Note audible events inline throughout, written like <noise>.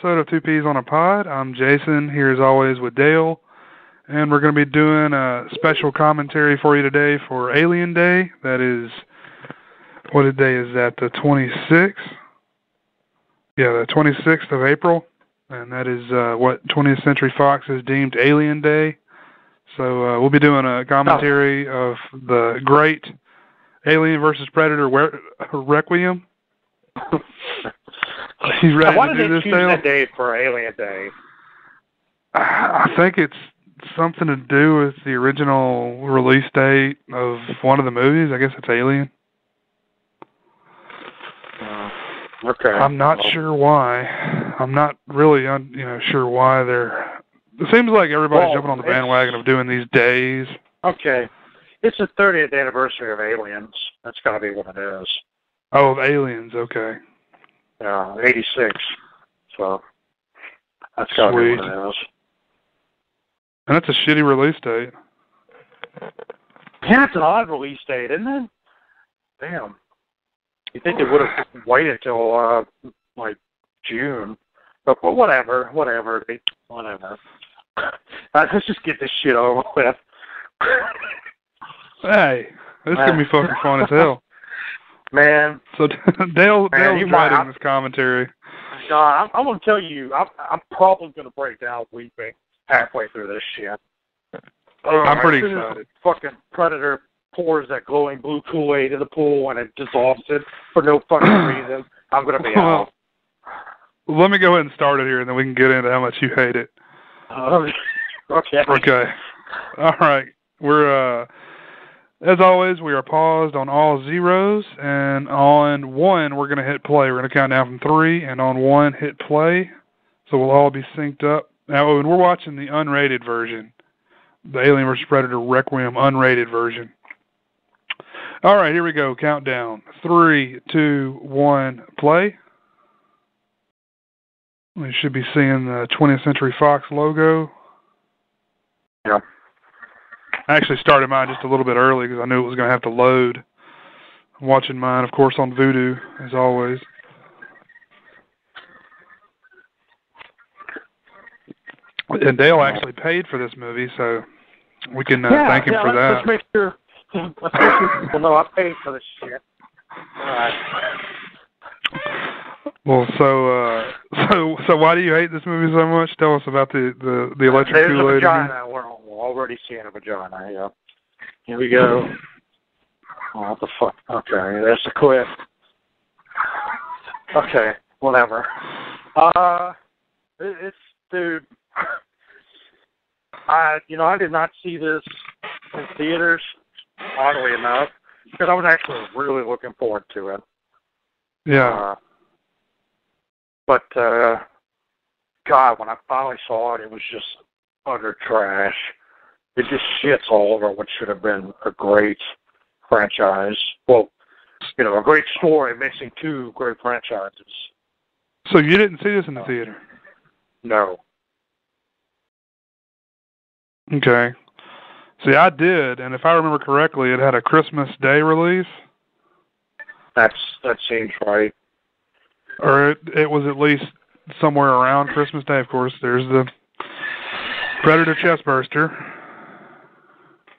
episode of Two Peas on a Pod. I'm Jason, here as always with Dale, and we're going to be doing a special commentary for you today for Alien Day. That is, what day is that? The 26th? Yeah, the 26th of April, and that is uh, what 20th Century Fox has deemed Alien Day. So uh, we'll be doing a commentary of the great Alien versus Predator Requiem. <laughs> <laughs> He's ready Why to do they this, choose that day for Alien Day? I think it's something to do with the original release date of one of the movies. I guess it's Alien. Uh, okay. I'm not Well, sure why. I'm not really, un, you know, sure why they're. It seems like everybody's Well, jumping on the bandwagon of doing these days. Okay. It's the 30th anniversary of Aliens. That's got to be what it is. Oh, of Aliens. Okay. Yeah, 86. So that's got to be what Sweet. it is. And that's a shitty release date. Yeah, it's an odd release date, isn't it? Damn. You think they would have waited till uh like June? But, but whatever, whatever, whatever. <laughs> Uh, let's just get this shit over with. Hey, this is gonna be fucking fun as hell. <laughs> Man, So <laughs> Dale, Man, Dale's you might- writing this commentary. God, I'm, I'm gonna tell you, I'm, I'm probably gonna break down weeping halfway through this shit. I'm Uh, pretty as soon excited. Fucking predator pours that glowing blue Kool-Aid in the pool and it dissolves it for no fucking <clears throat> reason. I'm gonna be out. Let me go ahead and start it here, and then we can get into how much you hate it. Uh, <laughs> okay. Okay. All right. We're uh as always, we are paused on all zeros and on one we're gonna hit play. We're gonna count down from three and on one hit play. So we'll all be synced up. Now and we're watching the unrated version. The Alien vs. Predator Requiem unrated version. All right, here we go. Countdown. Three, two, one, play. We should be seeing the 20th Century Fox logo. Yeah. I actually started mine just a little bit early because I knew it was going to have to load. I'm watching mine, of course, on Vudu, as always. And Dale actually paid for this movie, so we can uh, yeah, thank him yeah, for let's, that. Let's make sure. Let's make sure people know I paid for this shit. All right. Well, so uh, <laughs> so so why do you hate this movie so much? Tell us about the the, the electric There's a Kool-Aid. again. vagina. We're already seeing a vagina. Yeah. Here we go. Oh, what the fuck? Okay, that's a clip. Okay, whatever. Uh, it, it's dude. I you know I did not see this in theaters. Oddly enough, because I was actually really looking forward to it. Yeah. Uh, but uh, God, when I finally saw it, it was just utter trash. It just shits all over what should have been a great franchise. Well, you know, a great story mixing two great franchises. So you didn't see this in the theater? No. Okay. See, I did, and if I remember correctly, it had a Christmas Day release, That's that seems right. or it, it was at least somewhere around Christmas Day. Of course, there's the Predator chestburster.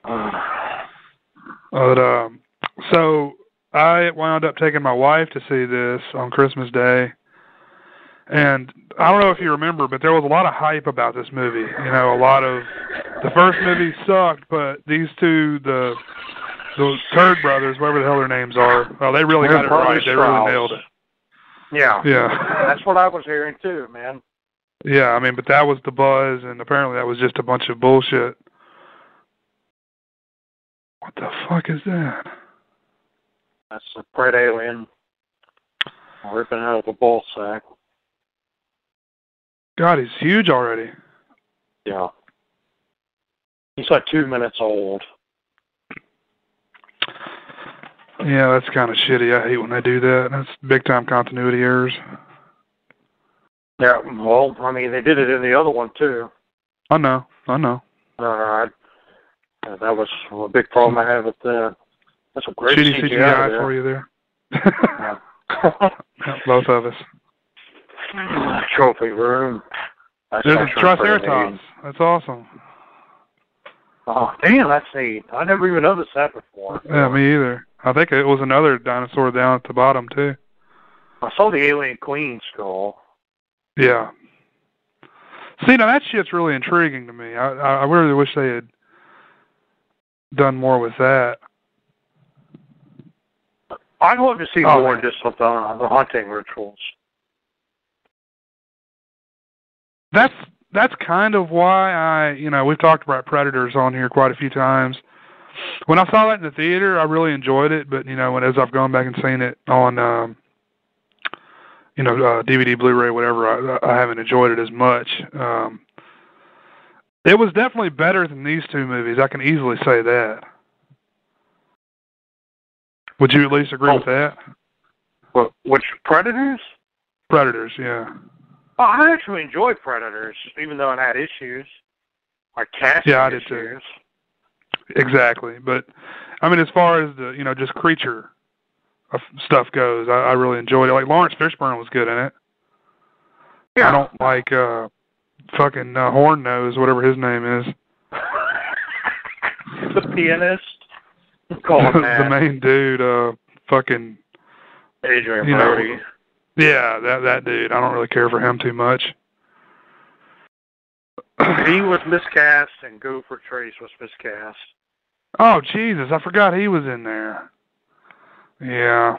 But um, so I wound up taking my wife to see this on Christmas Day, and I don't know if you remember, but there was a lot of hype about this movie. You know, a lot of the first movie sucked, but these two, the the Turd Brothers, whatever the hell their names are. Well, they really They're got it right. They really nailed it. Yeah. Yeah. That's what I was hearing too, man. Yeah, I mean, but that was the buzz, and apparently that was just a bunch of bullshit. What the fuck is that? That's a Pred alien ripping out of a ball sack. God, he's huge already. Yeah. He's like two minutes old. Yeah, that's kind of shitty. I hate when they do that. That's big time continuity errors. Yeah, well, I mean, they did it in the other one too. I know. I know. Uh, I, uh, that was a big problem I had with that. That's a great Shitty CGI, CGI there. for you there. <laughs> Both of us. <sighs> Trophy room. That's There's a Triceratops. That's awesome. Oh, damn, that's neat. I never even noticed that before. Yeah, me either. I think it was another dinosaur down at the bottom too. I saw the alien queen skull. Yeah. See, now that shit's really intriguing to me. I I I really wish they had done more with that. I'd love to see Oh, more man. just with uh, the hunting rituals. That's that's kind of why I, you know, we've talked about predators on here quite a few times. When I saw that in the theater, I really enjoyed it, but you know, when as I've gone back and seen it on um you know, uh, DVD, Blu-ray, whatever, I, I haven't enjoyed it as much. Um it was definitely better than these two movies. I can easily say that. Would you at least agree Oh. with that? But which predators? Predators, yeah. Oh, I actually enjoyed Predators, even though it had issues. Like casting Yeah, I did too. issues. Exactly, but I mean, as far as the you know just creature stuff goes, I, I really enjoyed it. Like Laurence Fishburne was good in it. Yeah. I don't like uh fucking uh, Horn Nose, whatever his name is, the pianist. Call <laughs> the main dude. Uh, fucking Adrien you know, yeah, that that dude. I don't really care for him too much. <clears throat> he was miscast, and Gopher Trace was miscast. oh Jesus, I forgot he was in there. Yeah.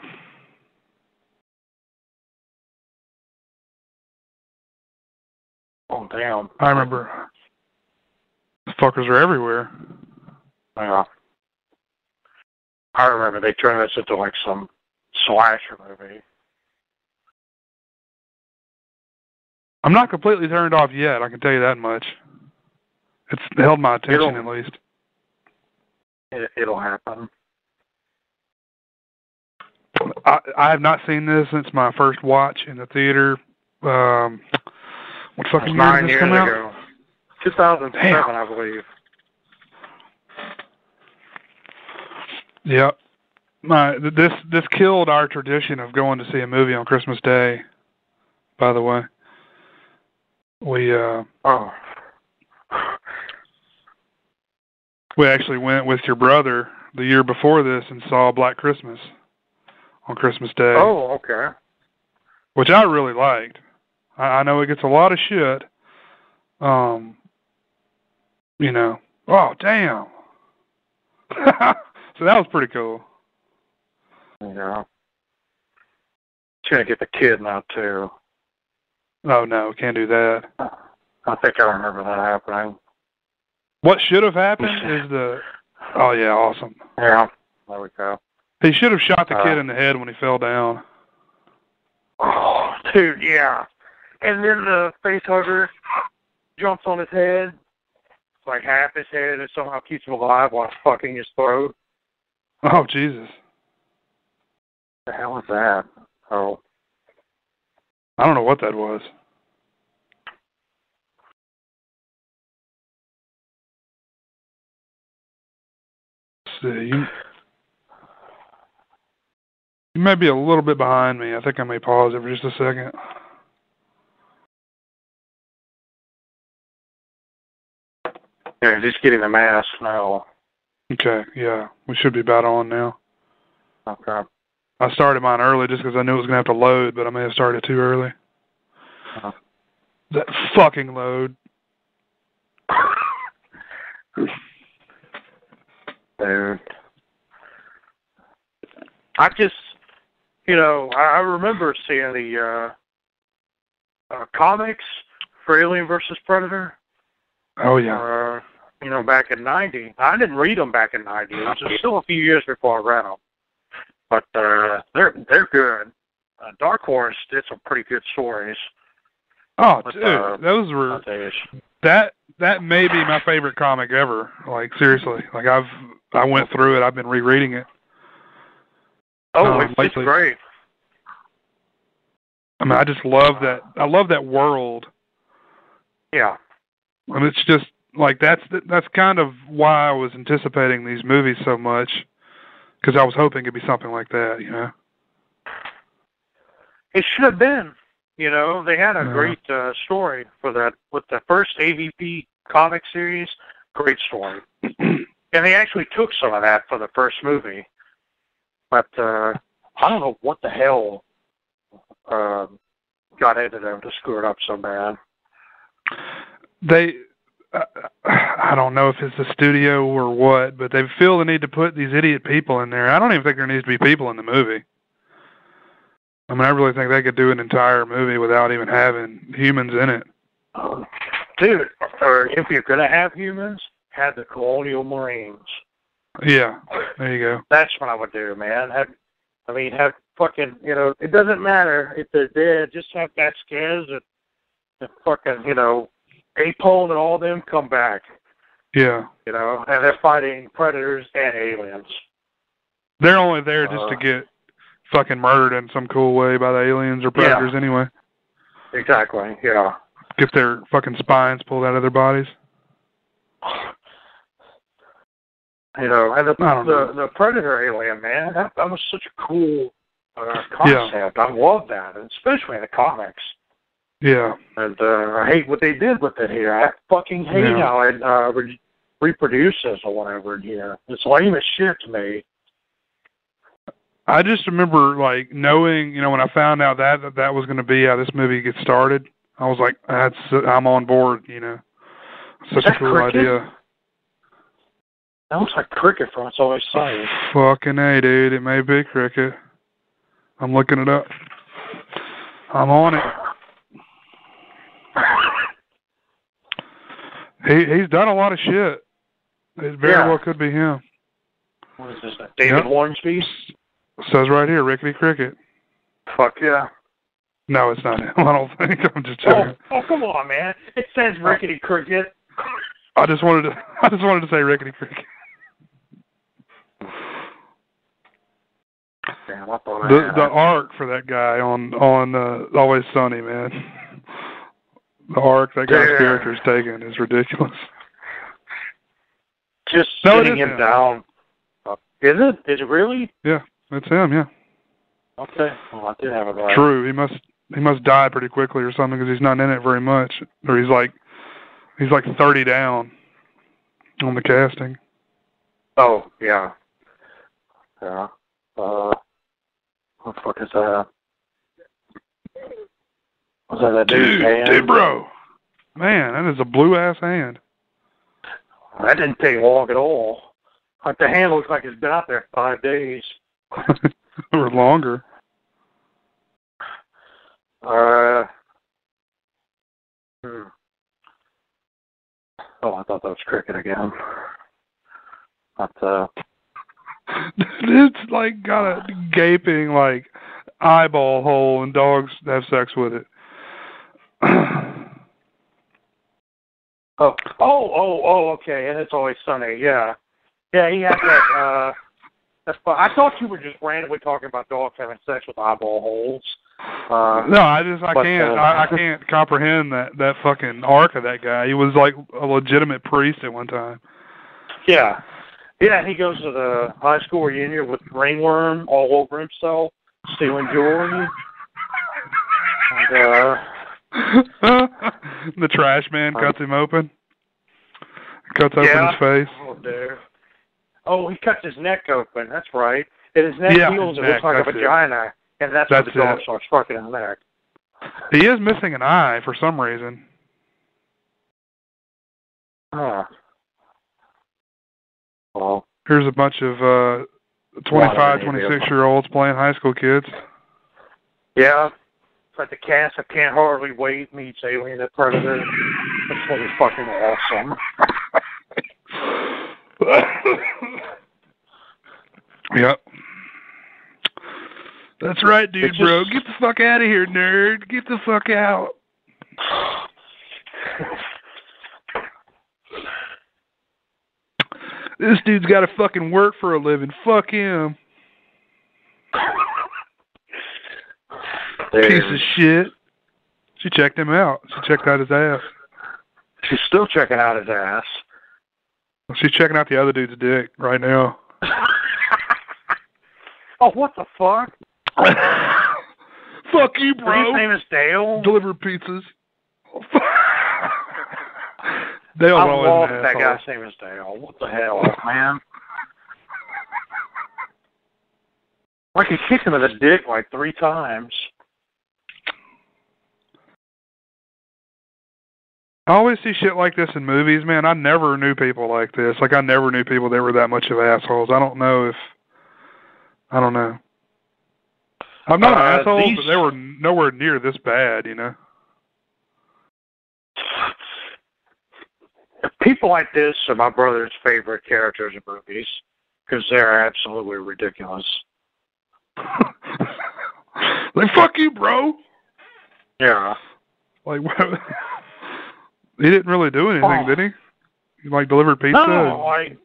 Oh, damn. I remember. The fuckers are everywhere. Yeah. I remember they turned this into like some slasher movie. I'm not completely turned off yet. I can tell you that much. It's held my attention It'll- at least. It, it'll happen. I I have not seen this since my first watch in the theater. Um, what fucking year nine did this years come out? ago. 2007, Damn. I believe. Yep. My this this killed our tradition of going to see a movie on Christmas Day. By the way, we uh Oh. we actually went with your brother the year before this and saw Black Christmas on Christmas Day. Oh, okay. which I really liked. I, I know it gets a lot of shit. Um, you know, oh damn. <laughs> so that was pretty cool. Yeah. It's gonna get the kid now too. Oh no, can't do that. I think I remember that happening. What should have happened <laughs> is the. Oh yeah, awesome. Yeah. There we go. He should have shot the kid Uh. in the head when he fell down. Oh, dude, yeah. And then the face hugger jumps on his head, like half his head, and somehow keeps him alive while fucking his throat. Oh Jesus, The hell is that? Oh, I don't know what that was. Let's see, you, you may be a little bit behind me. I think I may pause it for just a second. Yeah, just getting the mask now. Okay, yeah, we should be about on now. Okay. I started mine early just because I knew it was gonna have to load, but I may have started too early. Uh-huh. That fucking load. <laughs> Dude. I just, you know, I, I remember seeing the uh, uh, comics for Alien versus Predator. Oh yeah. Uh, you know, back in '90. I didn't read them back in '90. It was still a few years before I read them. But uh, they're they're good. Uh, Dark Horse did some pretty good stories. Oh, With, dude, uh, those were I'll tell you. that that may be my favorite comic ever. Like seriously, like I've I went through it. I've been rereading it. Oh, um, it's, great. I mean, I just love that. I love that world, Yeah. and it's just like that's that's kind of why I was anticipating these movies so much, because I was hoping it'd be something like that. You know. It should have been. You know, they had a Yeah. great uh, story for that with the first AVP comic series. Great story, and they actually took some of that for the first movie. But uh, I don't know what the hell um, got into them to screw it up so bad. they uh, I don't know if it's the studio or what, but they feel the need to put these idiot people in there. I don't even think there needs to be people in the movie. I mean, I really think they could do an entire movie without even having humans in it. Um, dude, or if you're gonna have humans, have the colonial marines. Yeah, there you go. That's what I would do, man. Have, I mean, have fucking, you know, it doesn't matter if they're dead. Just have Vasquez and, and fucking, you know, Apone and all them come back, Yeah, you know, and they're fighting predators and aliens. they're only there just to Uh, get fucking murdered in some cool way by the aliens or predators anyway. Exactly. Yeah. Get their fucking spines pulled out of their bodies. You know, and the the, know. the predator alien, man, that, that was such a cool uh, concept. I love that, and especially in the comics. Yeah, And uh, I hate what they did with it here. I fucking hate Yeah. how it uh, re- reproduces or whatever in here. It's lame as shit to me. I just remember like knowing, you know, when I found out that that, that was going to be how this movie gets started. I was like, that's I'm on board. You know, such a cool cricket? idea. That looks like cricket from It's Always Sunny. Fucking a, dude. It may be cricket. I'm looking it up. I'm on it. He he's done a lot of shit. It very Yeah. well could be him. What is this? David Yep. Hornsby? Says right here, Rickety Cricket. Fuck yeah. No, it's not him. <laughs> I don't think. I'm just Oh, joking. oh, come on, man. It says rickety cricket. I just wanted to. <laughs> I just wanted to say Rickety Cricket. Damn, I thought I The the it. arc for that guy on on uh, Always Sunny, man. The arc that guy's Yeah. character's taken is ridiculous. <laughs> Just No, sitting him him. down. Uh, is it? Is it really? Yeah, that's him, yeah. Okay. Well, I did have it right. True. He must he must die pretty quickly or something because he's not in it very much, or he's like he's like thirty down on the casting. Oh, yeah. Yeah. Uh, what the fuck is that? Was that that dude's Dude, hand? dude, bro, man, that is a blue ass hand. That didn't take long at all. Like the hand looks like it's been out there five days. <laughs> or longer. Uh. Hmm. Oh, I thought that was cricket again. But uh, <laughs> it's like got a gaping like eyeball hole, and dogs have sex with it. <clears throat> oh, oh, oh, oh, okay, and it's always sunny. Yeah, yeah, he had that. Uh, that's fine. I thought you were just randomly talking about dogs having sex with eyeball holes. Uh, no, I just I But, can't uh, I, I can't comprehend that that fucking arc of that guy. He was like a legitimate priest at one time. Yeah. Yeah, he goes to the high school reunion with ringworm all over himself, stealing jewelry. And, uh, <laughs> the trash man cuts him open. Cuts open Yeah. his face. oh, dear. Oh, he cuts his neck open. That's right. And his neck Yeah, heals. his It looks neck, like a that's it. vagina. And that's, That's when the dog it. starts fucking in the neck. He is missing an eye for some reason. Huh. Well, Here's a bunch of uh 25, 26 year olds playing high school kids. Yeah. Like the cast of Can't Hardly Wait meets Alien the Predator. That's really fucking awesome. <laughs> yep. That's right, dude, It's bro. Get the fuck out of here, nerd. Get the fuck out. This dude's got to fucking work for a living. Fuck him. Piece of shit. She checked him out. She checked out his ass. she's still checking out his ass. She's checking out the other dude's dick right now. <laughs> oh, what the fuck? <laughs> Fuck you, bro. His name is Dale. Deliver pizzas. <laughs> Always lost. an That guy's name is Dale. What the hell, man? Like he kicked him in the dick like three times. I always see shit like this in movies, man. I never knew people like this. Like I never knew people that were that much of assholes. I don't know if I don't know. I'm not Uh, an asshole, these- but they were nowhere near this bad, you know. People like this are my brother's favorite characters in movies because they're absolutely ridiculous. <laughs> like fuck you, bro. Yeah. Like <laughs> he didn't really do anything, Oh. did he? He like delivered pizza. No, like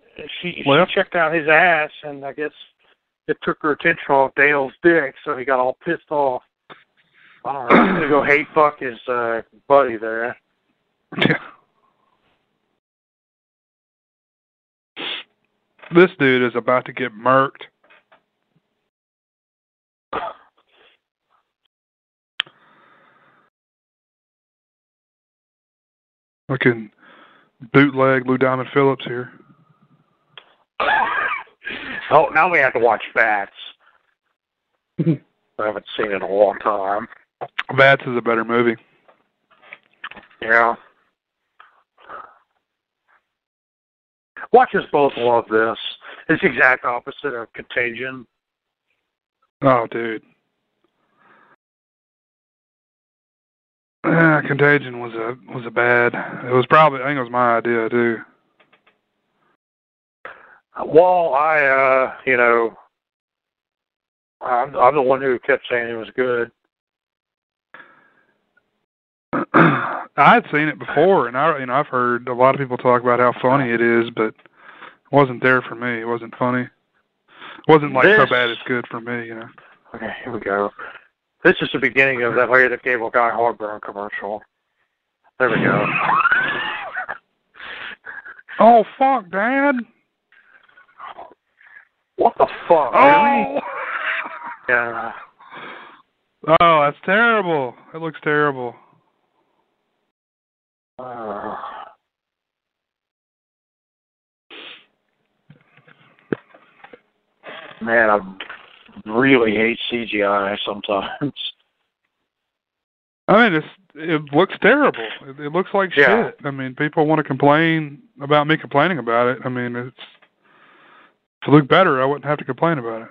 she, she checked out his ass, and I guess it took her attention off Dale's dick, so he got all pissed off. I don't know. He's gonna go <coughs> hate fuck his uh, buddy there. Yeah. <laughs> This dude is about to get murked. Fucking bootleg Lou Diamond Phillips here. <coughs> Oh, now we have to watch Bats. I haven't seen it in a long time. Bats is a better movie. Yeah. Watch us both love this. It's the exact opposite of Contagion. Oh, dude. Ah, Contagion was a was a bad. It was probably I think it was my idea too. Well, I, uh, you know, I'm, I'm the one who kept saying it was good. <clears throat> I had seen it before, and I, you know, I've heard a lot of people talk about how funny it is, but it wasn't there for me. It wasn't funny. It wasn't like so bad it's good for me, you know. Okay, here we go. This is the beginning of that lady that gave a guy heartburn commercial. There we go. <laughs> Oh fuck, Dad! What the fuck? Oh, Yeah. oh, that's terrible. It looks terrible. Uh, man, I really hate CGI sometimes. I mean, it's it looks terrible. It, it looks like Yeah. shit. I mean, people want to complain about me complaining about it. I mean, it's if it looked better, I wouldn't have to complain about it.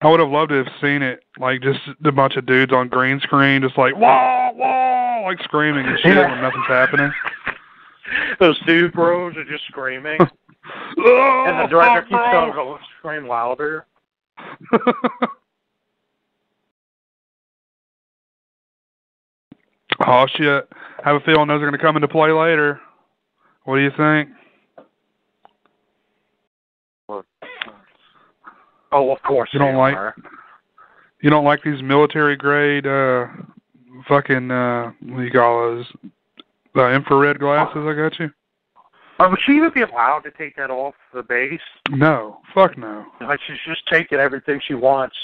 I would have loved to have seen it like just a bunch of dudes on green screen, just like whoa, whoa, like screaming and shit Yeah. when nothing's happening. <laughs> Those two bros are just screaming, <laughs> oh, and the director keeps telling them to scream louder. <laughs> oh shit! I have a feeling those are going to come into play later. What do you think? Oh, of course. You don't like- are. You don't like these military grade, uh, fucking, uh, what do you call those? The infrared glasses I got you? Would she even be allowed to take that off the base? No, fuck no. Like she's just taking everything she wants.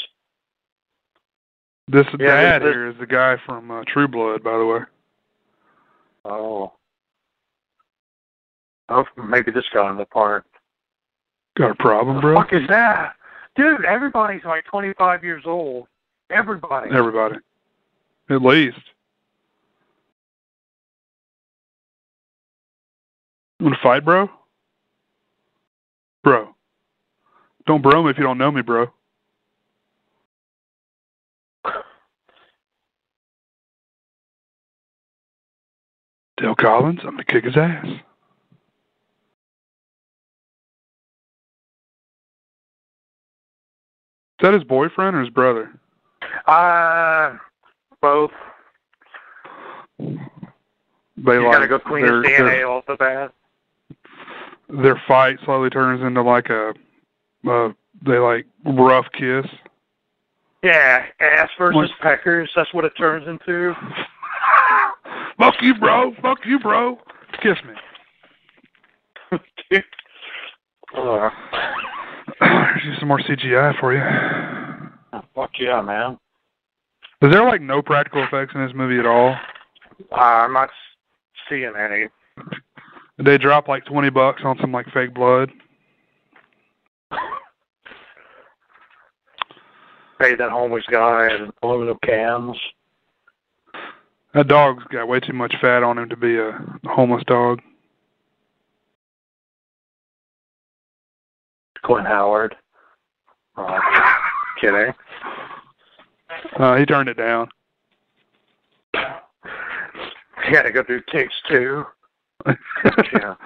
This Yeah, dad there's- here is the guy from uh, True Blood, by the way. Oh. Oh, maybe this guy in the park. Got a problem, the bro? fuck is that? Dude, everybody's like 25 years old. Everybody. Everybody, at least. Want to fight, bro? Bro. Don't bro me if you don't know me, bro. Dale Collins, I'm gonna kick his ass. Is that his boyfriend or his brother? Uh, both. They You like gotta go clean his DNA off the bat. Their fight slowly turns into like a uh they like rough kiss. Yeah, ass versus What? peckers. That's what it turns into. <laughs> Fuck you, bro. Fuck you, bro. Kiss me. <laughs> uh, Here's some more CGI for you. fuck yeah, man. Is there like no practical effects in this movie at all? Uh, I'm not seeing any. They drop like twenty bucks on some like fake blood? Paid that homeless guy in aluminum cans. That dog's got way too much fat on him to be a homeless dog. Clint Howard. Uh, <laughs> kidding. Uh, he turned it down. He had to go do takes two. Yeah. <laughs>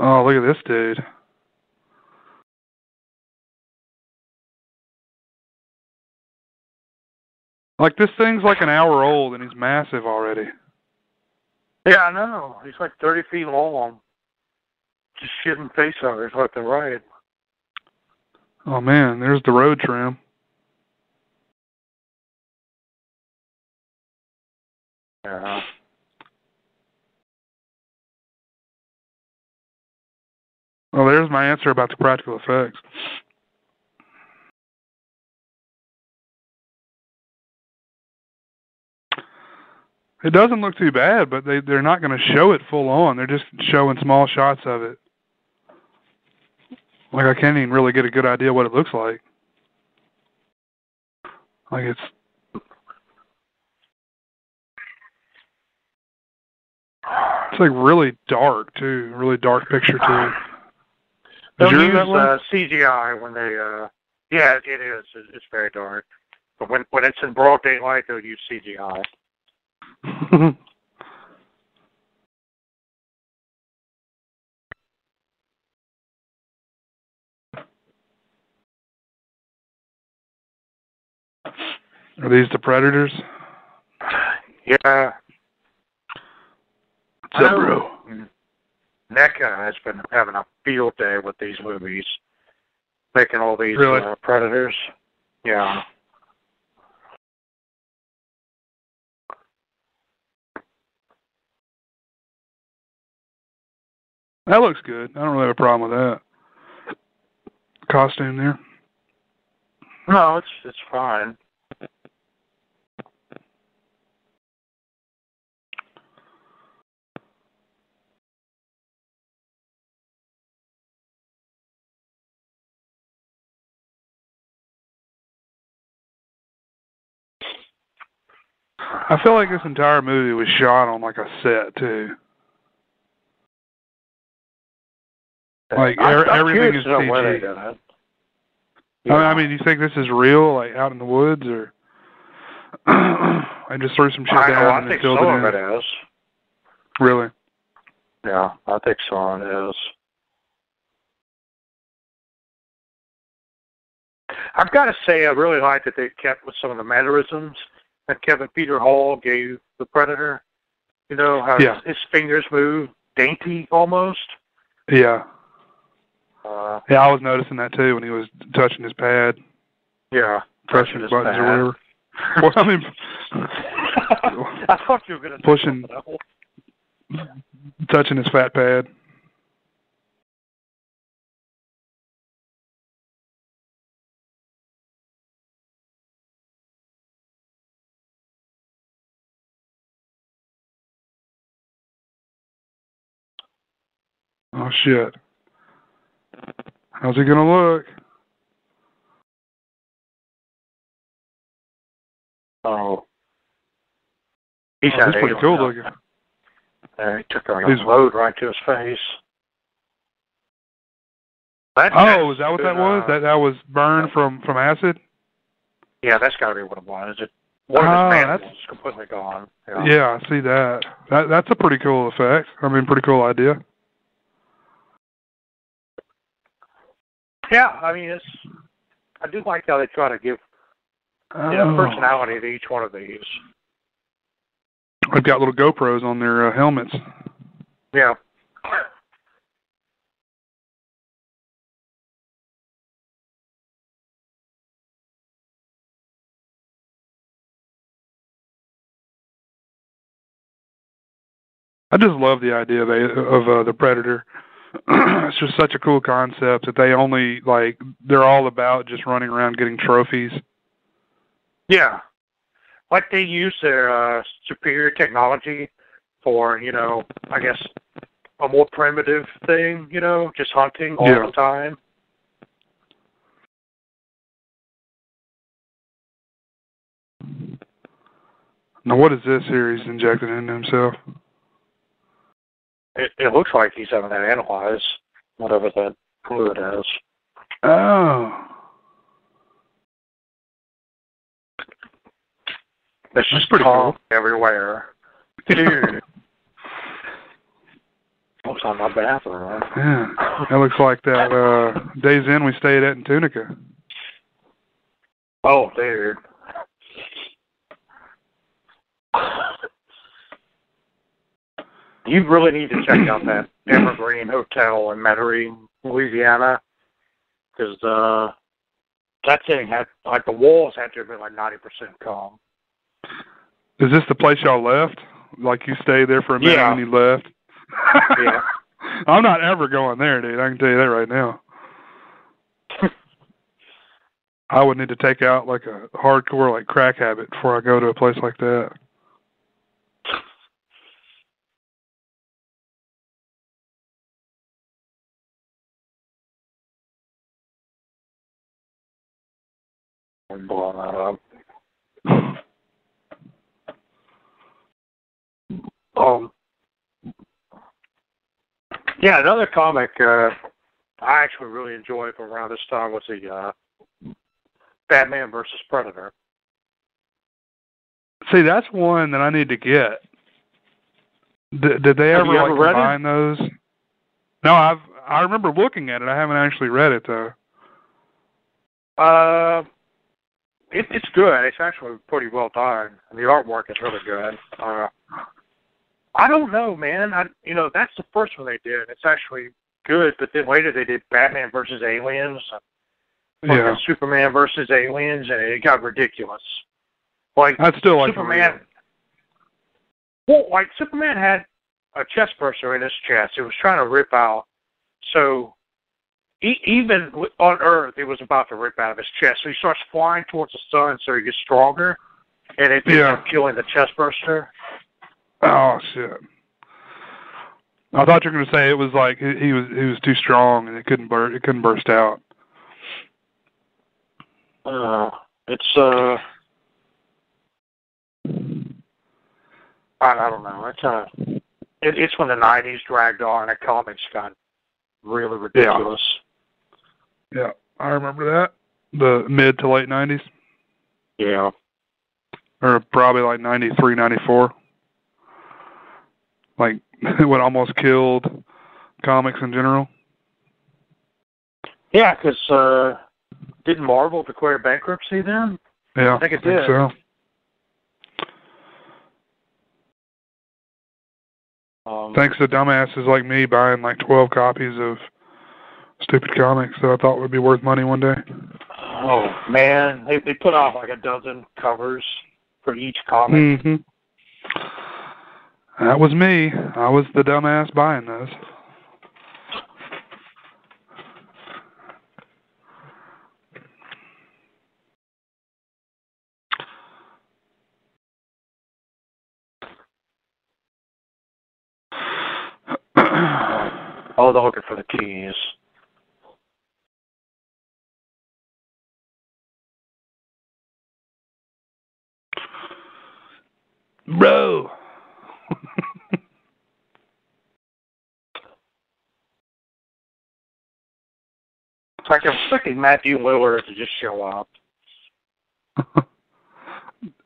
Oh, look at this dude. Like this thing's like an hour old and he's massive already. Yeah, I know. He's like 30 feet long. Just shitting face huggers left and right. Oh man, there's the road trim. Yeah. Well, there's my answer about the practical effects. It doesn't look too bad, but they they're not going to show it full on. They're just showing small shots of it. Like I can't even really get a good idea what it looks like. Like it's it's like really dark too, really dark picture too. <sighs> They'll use that uh, CGI when they. uh Yeah, it is. It's very dark. But when when it's in broad daylight, they'll use CGI. <laughs> Are these the predators? <sighs> Yeah. Bro? NECA has been having a field day with these movies, making all these Really? uh, predators. Yeah. That looks good. I don't really have a problem with that. Costume there. No, it's it's fine. I feel like this entire movie was shot on like a set too. Like, I'm, er- I'm everything is CG. it. I, mean, do you think this is real, like out in the woods, or <clears throat> I just threw some shit I, down know, I and think filled some it in? it is. Really? Yeah, I think some it is. I've got to say, I really like that they kept with some of the mannerisms that Kevin Peter Hall gave the Predator. You know how Yeah. his, his fingers move dainty almost. Yeah. Uh, Yeah, I was noticing that too when he was touching his pad, yeah, pressing his buttons pad. or whatever. Well, I mean, <laughs> I thought you were going to Pushing- touching his fat pad. Oh shit. How's he gonna look? Oh, He's Oh, he's pretty cool looking. there. he took a He's- load right to his face. That, Oh, is that what that been, was? uh, That that was burn from from acid? Yeah, that's got to be what it was. It, one Oh, of his that's- mandibles completely gone. Yeah. Yeah, I see that. That that's a pretty cool effect. I mean, pretty cool idea. Yeah, I mean, it's. I do like how they try to give you know, Oh. personality to each one of these. They've got little GoPros on their uh, helmets. Yeah. I just love the idea of a, of uh, the Predator. <clears throat> it's just such a cool concept that they only like they're all about just running around getting trophies. Yeah. Like they use their uh, superior technology for, you know, I guess a more primitive thing, you know, just hunting all Yeah. the time. Now, what is this here he's injected into himself? It, it looks like he's having that analyzed, whatever that fluid is. Oh, It's just pretty cool. everywhere. <laughs> Dude. Looks on my bathroom. yeah. That looks like that uh, Days Inn we stayed at in Tunica. Oh, dude. You really need to check out that Evergreen Hotel in Metairie, Louisiana, because uh, that thing had like the walls had to have been like ninety percent calm. Is this the place y'all left? Like you stayed there for a minute Yeah. and you left? <laughs> Yeah. <laughs> I'm not ever going there, dude. I can tell you that right now. <laughs> I would need to take out like a hardcore like crack habit before I go to a place like that. Blowing that up. Um. Yeah, another comic uh, I actually really enjoyed from around this time was the uh, Batman versus Predator. See, that's one that I need to get. D- did they Have ever like ever read it? combine those? No, I've I remember looking at it. I haven't actually read it though. Uh, it, it's good. It's actually pretty well done. The artwork is really good. Uh, I don't know, man. I you know that's the first one they did. It's actually good, but then later they did Batman versus Aliens, fucking Yeah, Superman versus Aliens, and it got ridiculous. Like I'd still like Superman. Well, like Superman had a chest burster in his chest. It was trying to rip out. So e- even on Earth, it was about to rip out of his chest. So he starts flying towards the sun, so he gets stronger, and it ends Yeah. up killing the chest burster. Oh shit! I thought you were gonna say it was like he, he was he was too strong and it couldn't bur- it couldn't burst out. Uh, it's uh, I, I don't know. It's uh, it, it's when the '90s dragged on, and comics got really ridiculous. Yeah, I remember that. The mid to late nineties, Yeah. or probably like ninety three, ninety four. Like <laughs> what almost killed comics in general. Yeah, because uh, didn't Marvel declare bankruptcy then? Yeah, I think it did. so. Um, Thanks to dumbasses like me buying like twelve copies of stupid comics that I thought would be worth money one day. Oh man, they they put out like a dozen covers for each comic. hmm That was me. I was the dumbass buying those. Oh, they're looking for the keys. Bro. It's like I'm expecting Matthew Lillard to just show up. <laughs>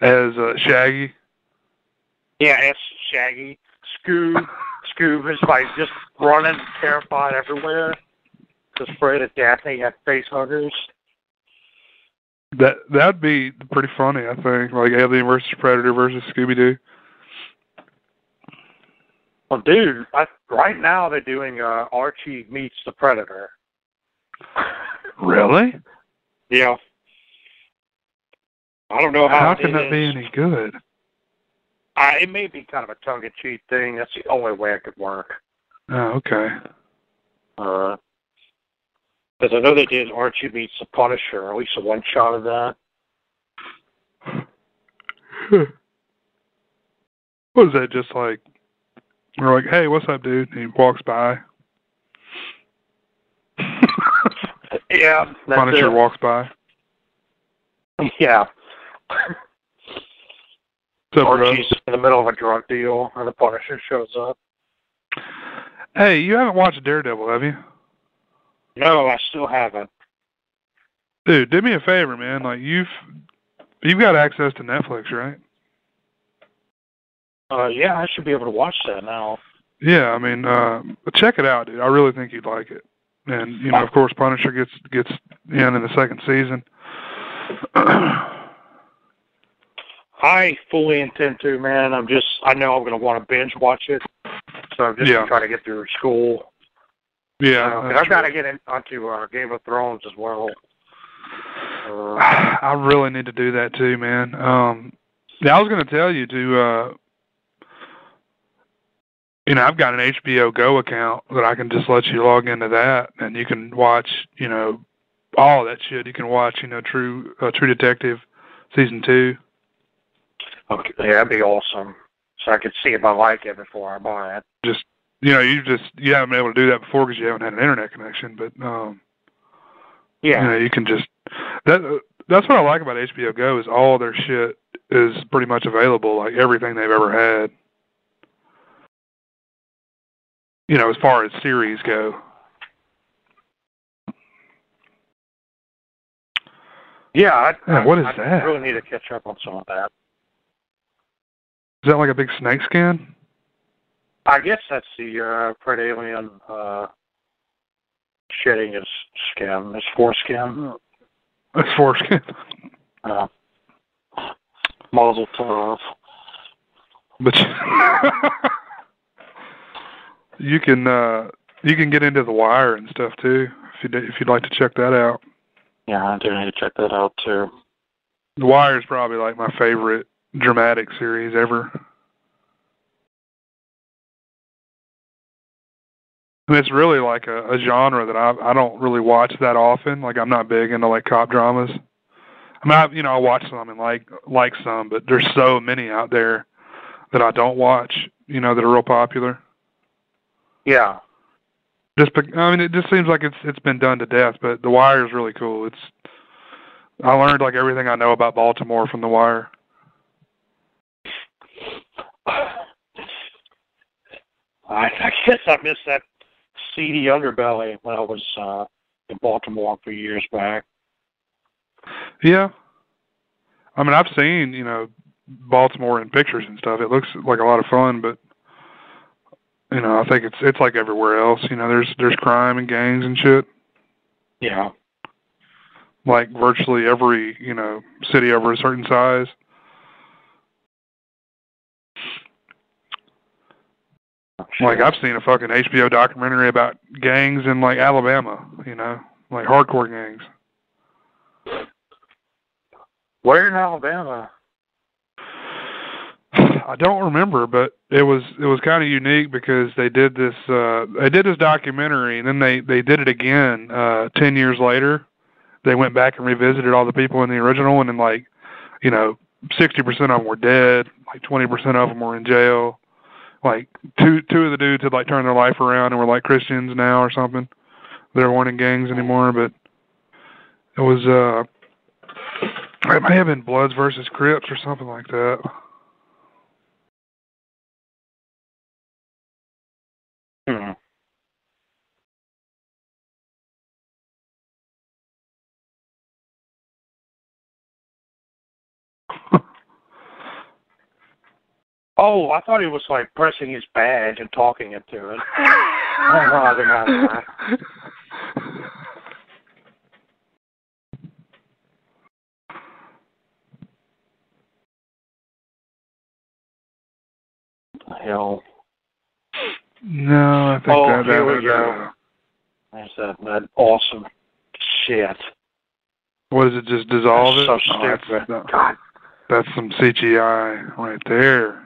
As uh, Shaggy. Yeah, it's Shaggy. Scoob. Scoob is like just running terrified everywhere. Just afraid that Daphne had face huggers. That that'd be pretty funny, I think. Like Alien versus Predator versus Scooby Doo. Well, dude, I, right now they're doing uh, Archie meets the Predator. Really? Yeah. I don't know how. How can that is. be any good? I, it may be kind of a tongue-in-cheek thing. That's the only way it could work. Oh, okay. Uh, because I know they did Archie meets the Punisher, at least a one shot of that. Hmm. what is that? Just like we're like, hey, what's up, dude? And he walks by. <laughs> Yeah, Punisher it. walks by. <laughs> Yeah, up, bro? Archie's in the middle of a drug deal, and the Punisher shows up. Hey, you haven't watched Daredevil, have you? No, I still haven't. Dude, do me a favor, man. Like you've you've got access to Netflix, right? Uh, yeah, I should be able to watch that now. Yeah, I mean, uh check it out, dude. I really think you'd like it. And you know, of course, Punisher gets gets in in the second season. <clears throat> I fully intend to, man. I'm just, I know I'm going to want to binge watch it, so I'm just Yeah. trying to get through school. Yeah, Uh, I've got to get in, onto uh, Game of Thrones as well. Uh, <sighs> I really need to do that too, man. Um yeah, I was gonna tell you to uh you know, I've got an HBO Go account that I can just let you log into that and you can watch, you know, all that shit. You can watch, you know, True uh, True Detective season 2. okay, yeah, that'd be awesome. So I could see if I like it before I buy it. Just you know, you just you haven't been able to do that before because you haven't had an internet connection, but um Yeah. you know, you can just that that's what I like about HBO Go is all their shit is pretty much available, like everything they've ever had. You know, as far as series go. Yeah, I, Yeah, what is I, that? I really need to catch up on some of that. Is that like a big snake skin? I guess that's the uh, Pred Alien uh, shedding his skin, his foreskin. That's foreskin. Uh, muzzle tough. But you, <laughs> you can uh you can get into the wire and stuff too if you if you'd like to check that out. Yeah, I do need to check that out too. The Wire is probably like my favorite dramatic series ever. It's really like a, a genre that I I don't really watch that often. Like I'm not big into like cop dramas. I mean, I, you know, I watch some and like like some, but there's so many out there that I don't watch. You know, that are real popular. Yeah. Just, I mean, it just seems like it's it's been done to death. But The Wire is really cool. It's I learned like everything I know about Baltimore from The Wire. I, I guess I missed that seedy underbelly when I was uh, in Baltimore a few years back. Yeah. I mean, I've seen, you know, Baltimore in pictures and stuff. It looks like a lot of fun, but you know, I think it's it's like everywhere else. You know, there's there's crime and gangs and shit. Yeah. Like virtually every, you know, city over a certain size. Like I've seen a fucking HBO documentary about gangs in like Alabama, you know, like hardcore gangs. Where in Alabama? I don't remember, but it was it was kind of unique because they did this uh they did this documentary and then they they did it again uh 10 years later. They went back and revisited all the people in the original one and like, you know, 60% of them were dead, like 20% of them were in jail like two two of the dudes had like turned their life around and were like Christians now or something. They weren't in gangs anymore, but it was uh it might have been Bloods versus Crips or something like that. Hmm. Oh, I thought he was like pressing his badge and talking into it. oh, no, I think hell. No, I think Oh, that, here that, we go. There's that, that awesome shit. What is it? Just dissolve it? so Oh, that's- that- God. That's some CGI right there.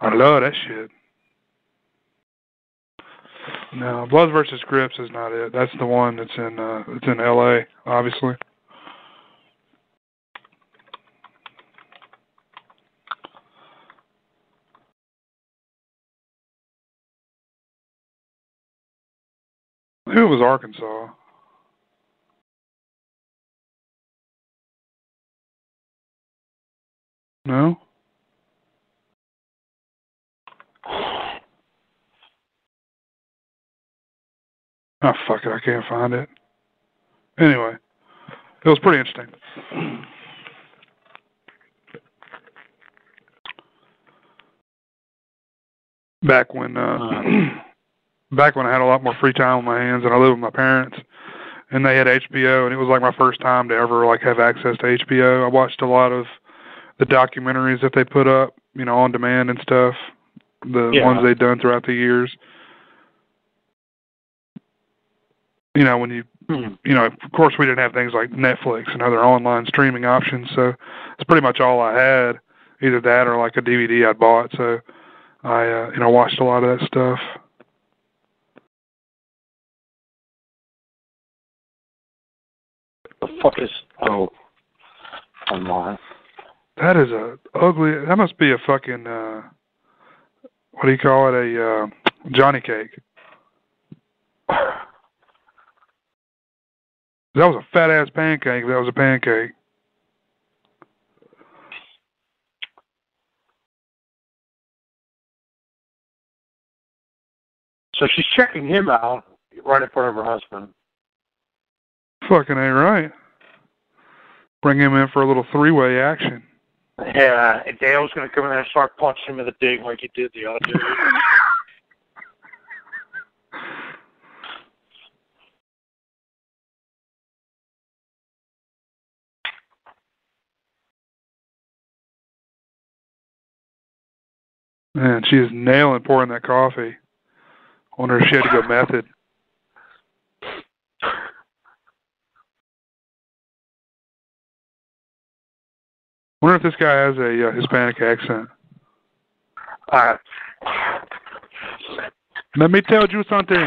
I love that shit. No, Bloods versus Crips is not it. That's the one that's in uh it's in LA, obviously. Who was Arkansas? No? <sighs> Oh fuck it, I can't find it. Anyway, it was pretty interesting. Back when uh <clears throat> back when I had a lot more free time on my hands and I lived with my parents and they had HBO and it was like my first time to ever like have access to HBO. I watched a lot of the documentaries that they put up, you know, on demand and stuff. The Yeah. ones they've done throughout the years. You know, when you Hmm. you know, of course we didn't have things like Netflix and other online streaming options, so it's pretty much all I had. Either that or like a DVD I'd bought, so I uh, you know, watched a lot of that stuff. The fuck is. Oh. Online. That is a ugly that must be a fucking uh what do you call it? A uh Johnny cake. That was a fat ass pancake, that was a pancake. So she's checking him out right in front of her husband. Fucking ain't right. Bring him in for a little three way action. Yeah, and Dale's gonna come in there and start punching him in the dick like he did the other dude. Man, she is nailing pouring that coffee. Wonder if she had to go method. Wonder if this guy has a uh, Hispanic accent. Uh, Let me tell you something.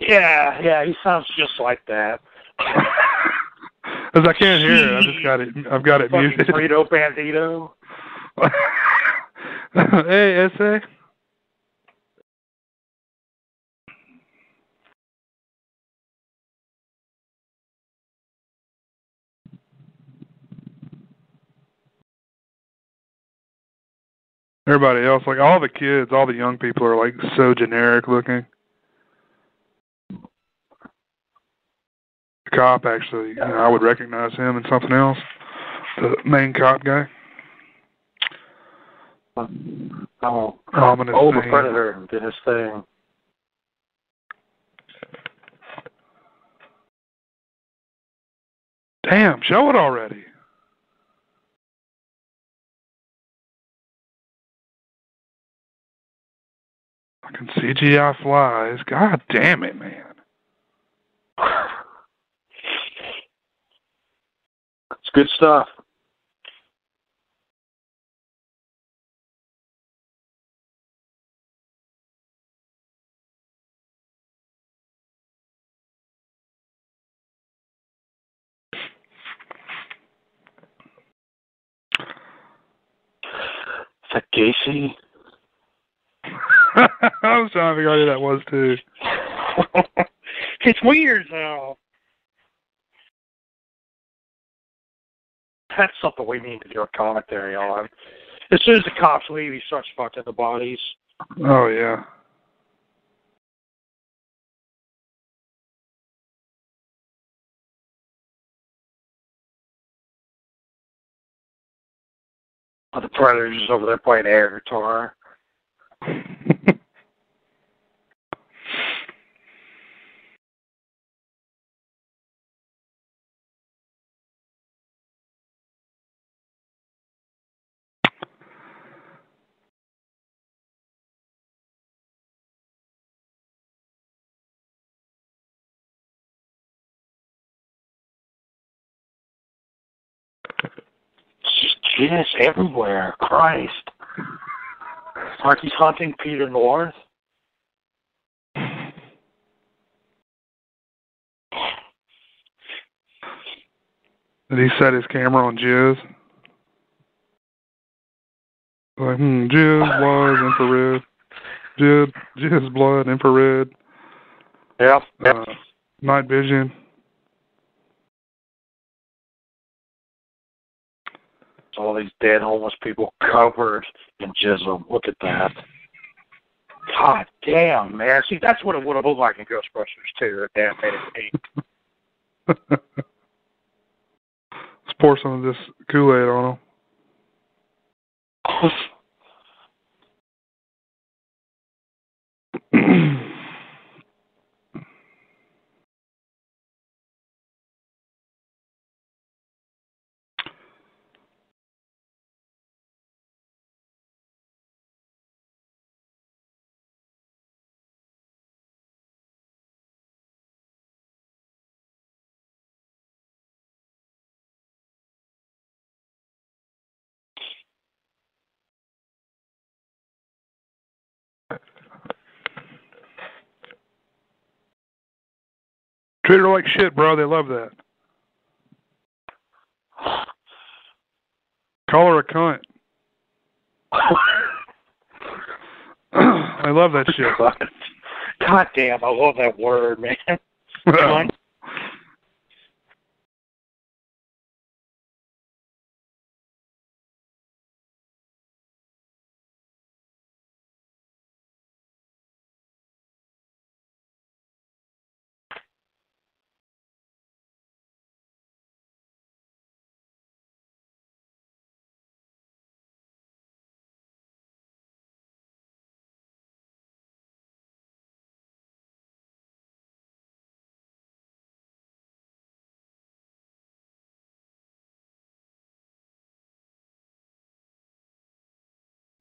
yeah, yeah, he sounds just like that. <laughs> As I can't hear it, I just got it. I've got it Fucking muted. Burrito Bandito. <laughs> hey, essay. Everybody else, like all the kids, all the young people are like so generic looking. The cop actually, you know, I would recognize him and something else. The main cop guy. Oh, Ominous oh, the predator did his thing. Damn, show it already. Fucking CGI flies. God damn it, man. It's good stuff. Is that Gacy? <laughs> I was trying to figure out who that was too. <laughs> it's weird though. That's something we need to do a commentary on. As soon as the cops leave, he starts fucking the bodies. Oh yeah. Oh, the Predator's over there playing air guitar. Jizz everywhere. Christ. Like he's hunting Peter North. Did he set his camera on jizz? Like, hmm, jizz, blood, infrared. Jizz, jizz, blood, infrared, yep. uh, night vision. All these dead homeless people covered in jism. Look at that. God damn, man. See, that's what it would have looked like in Ghostbusters too. Damn it pink. <laughs> Let's pour some of this Kool-Aid on him. <clears throat> Treat her like shit, bro. They love that. Call her a cunt. <laughs> I love that shit. <laughs> God. Damn, I love that word, man. <laughs> Cunt.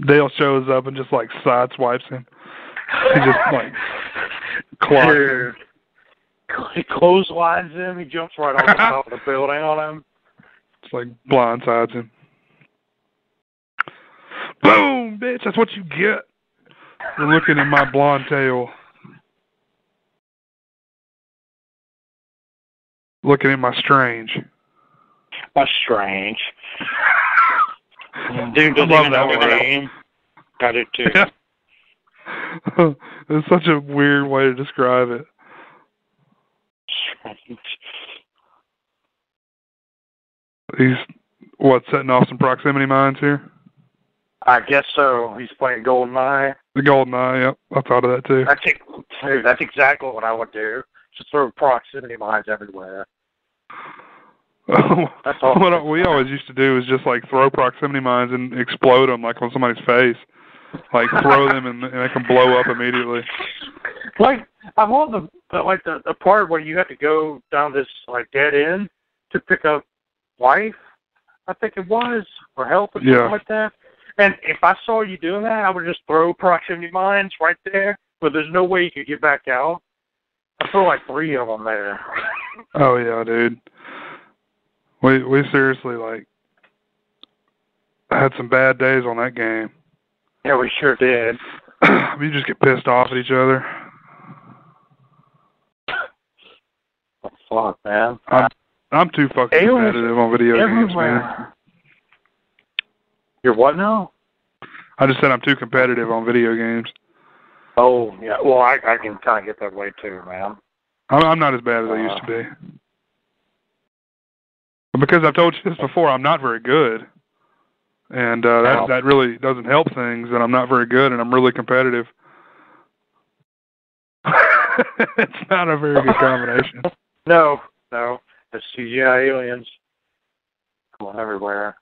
Dale shows up and just like sideswipes him. He just like <laughs> clocks him. He clotheslines him. He jumps right off the top of the building on him. It's like blindsides him. Boom, bitch! That's what you get for looking at my blonde tail. Looking at my strange. That's strange. <laughs> Dude doesn't I love even that know name. I do too. <laughs> it's such a weird way to describe it. <laughs> He's what setting off some proximity mines here. I guess so. He's playing Goldeneye. The golden eye. Yep, I thought of that too. That's dude, that's exactly what I would do. Just throw proximity mines everywhere. <laughs> That's all. what we always used to do is just like throw proximity mines and explode them like on somebody's face. Like throw them and, and they can blow up immediately. Like I love the, the like the, the part where you have to go down this like dead end to pick up life. I think it was or help or something Yeah. like that. And if I saw you doing that, I would just throw proximity mines right there, but there's no way you could get back out. I throw like three of them there. <laughs> Oh yeah, dude. We we seriously like had some bad days on that game. Yeah, we sure did. <clears throat> we just get pissed off at each other. Oh, fuck, man. I'm I'm too fucking Aliens competitive on video games, man. Everywhere. You're what now? I just said I'm too competitive on video games. Oh, yeah. Well, I I can kind of get that way too, man. I'm, I'm not as bad as I used to uh. be. Because I've told you this before, I'm not very good, and uh, that Wow. that really doesn't help things. And I'm not very good, and I'm really competitive. <laughs> it's not a very good combination. <laughs> No, no. The CGI aliens going everywhere.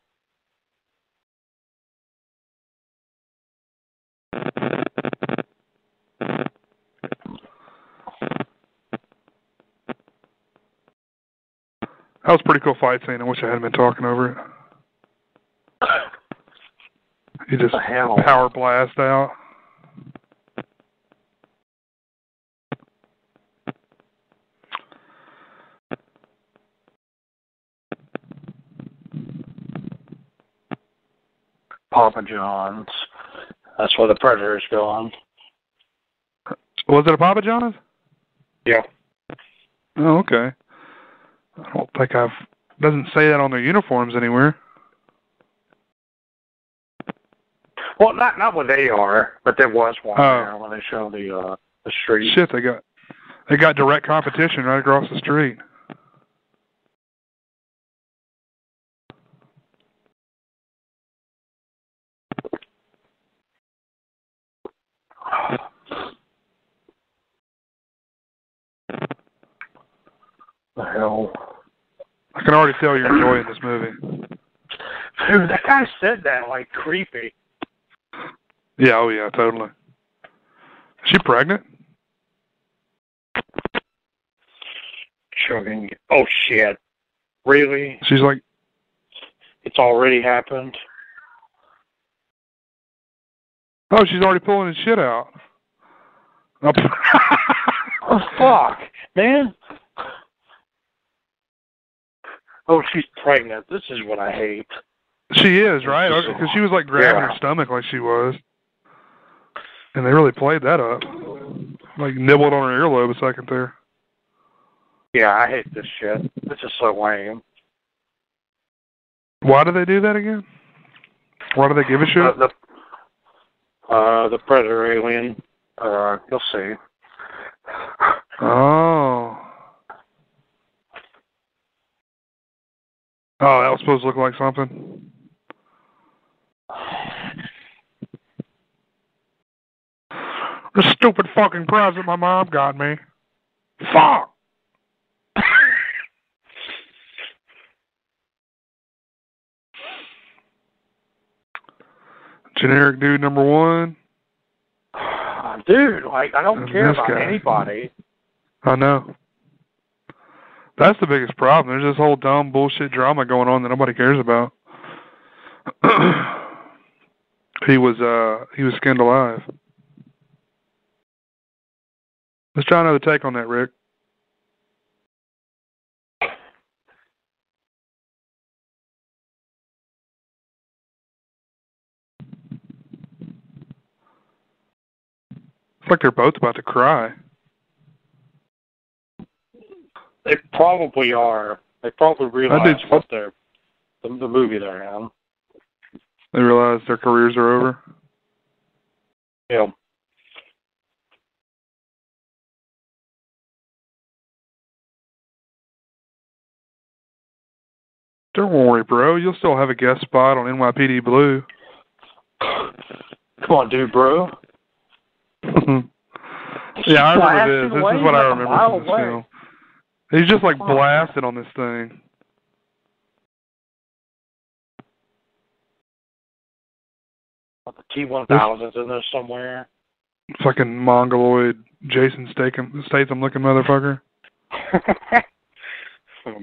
That was a pretty cool fight scene. I wish I hadn't been talking over it. He just power blast out. Papa John's. That's where the Predator's go on. Was it a Papa John's? Yeah. Oh, okay. I don't think I've doesn't say that on their uniforms anywhere. Well, not not where they are, but there was one Oh. there when they showed the uh the street. Shit, they got they got direct competition right across the street. The hell. I can already tell you're enjoying this movie. Dude, that guy said that like creepy. Yeah, oh yeah, totally. Is she pregnant? Chugging. Oh shit. Really? She's like, It's already happened? oh, she's already pulling his shit out. Oh, <laughs> Oh fuck, man. Oh, she's pregnant. This is what I hate. she is right because she was like grabbing Yeah. her stomach like she was, and they really played that up. Like nibbled on her earlobe a second there. Yeah, I hate this shit. This is so lame. Why do they do that again? Why do they give a shit? Uh, the uh the predator alien. Uh, you'll see. Oh. Oh, that was supposed to look like something. The stupid fucking present my mom got me. Fuck. Generic dude number one. Dude, like I don't And care about guy. anybody. I know. That's the biggest problem. There's this whole dumb bullshit drama going on that nobody cares about. <clears throat> he was uh he was skinned alive. Let's try another take on that, Rick. It's like they're both about to cry. They probably are. They probably realize what they're the, the movie they're in. They realize their careers are over. Yeah. Don't worry, bro. You'll still have a guest spot on NYPD Blue. Come on, dude, bro. <laughs> yeah, I remember this. This is what I remember from this film. He's just like blasted on this thing. The T one thousand's in there somewhere. Fucking mongoloid Jason Statham, Statham looking motherfucker. <laughs> a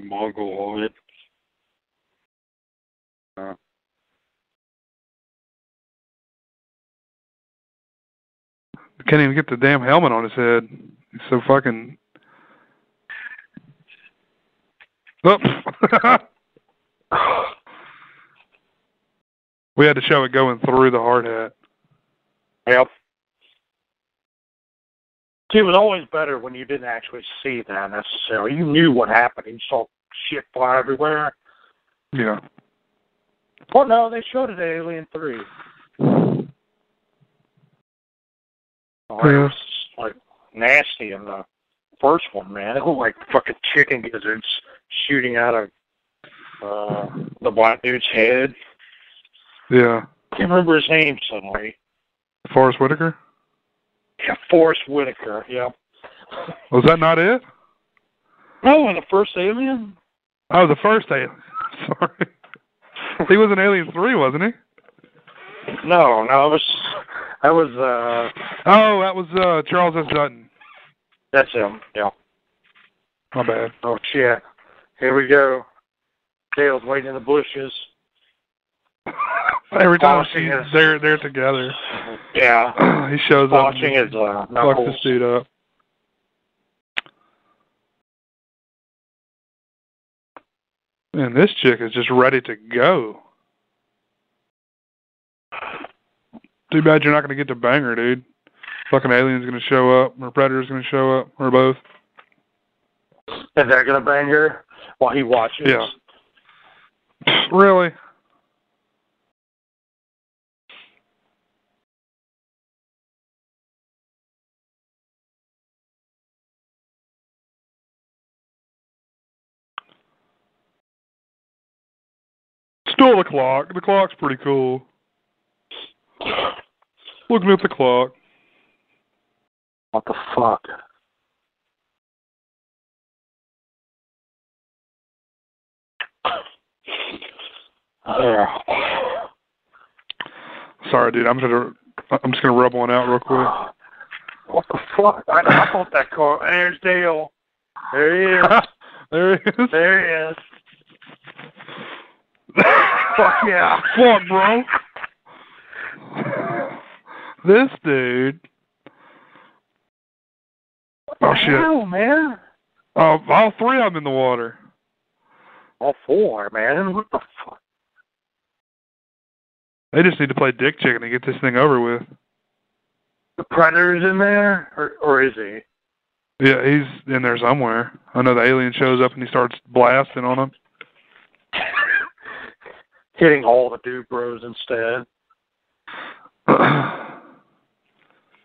mongoloid. Uh, Can't even get the damn helmet on his head. He's so fucking. Oh. <laughs> we had to show it going through the hard hat. Yep. See, it was always better when you didn't actually see that necessarily. You knew what happened. You saw shit fly everywhere. Yeah. Well, no, they showed it at Alien 3. Oh, it Yeah. was like nasty in the first one, man. <laughs> It looked like fucking chicken gizzards shooting out of uh, the black dude's head. Yeah. I can't remember his name suddenly. Forest Whitaker? Yeah, Forest Whitaker. Yeah. Was that not it? No, in the first Alien. Oh, the first alien. <laughs> Sorry. <laughs> He was in Alien 3, wasn't he? No, no, it was. That was uh Oh, that was uh Charles S. Dutton. that's him. Yeah. My bad. Oh shit. Here we go. Dale's waiting in the bushes. <laughs> Every time she's his- they're they're together, Yeah. <clears throat> he shows up Polishing his uh fucks this dude up. And this chick is just ready to go. Too bad you're not gonna get to bang her, dude. Fucking alien's gonna show up, or predator's gonna show up, or both. And they're gonna bang her while he watches. Yeah. Really? Still the clock. The clock's pretty cool. Looking at the clock. What the fuck? Sorry, dude. I'm gonna I'm just gonna rub one out real quick. What the fuck? I, I thought that car. There's Dale. There he is. <laughs> there he is. There he is. <laughs> Fuck yeah. Fuck, bro. This dude. Oh shit. Hell, man. Oh, all three of them in the water. All four, man. What the fuck? They just need to play dick chicken to get this thing over with. The Predator's in there? Or, or is he? Yeah, he's in there somewhere. I know the alien shows up and he starts blasting on him. Hitting all the dude bros instead. <clears throat>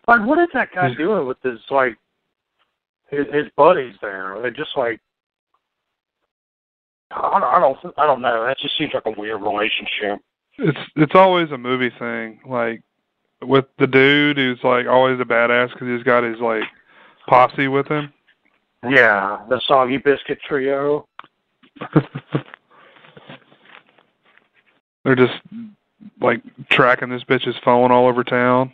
Like, what is that guy hmm. doing with his, like, his, his buddies there? Are they just like, I don't, I don't, I don't know. That just seems like a weird relationship. it's it's always a movie thing, like with the dude who's like always a badass because he's got his like posse with him. Yeah, the Soggy Biscuit Trio. <laughs> They're just like tracking this bitch's phone all over town.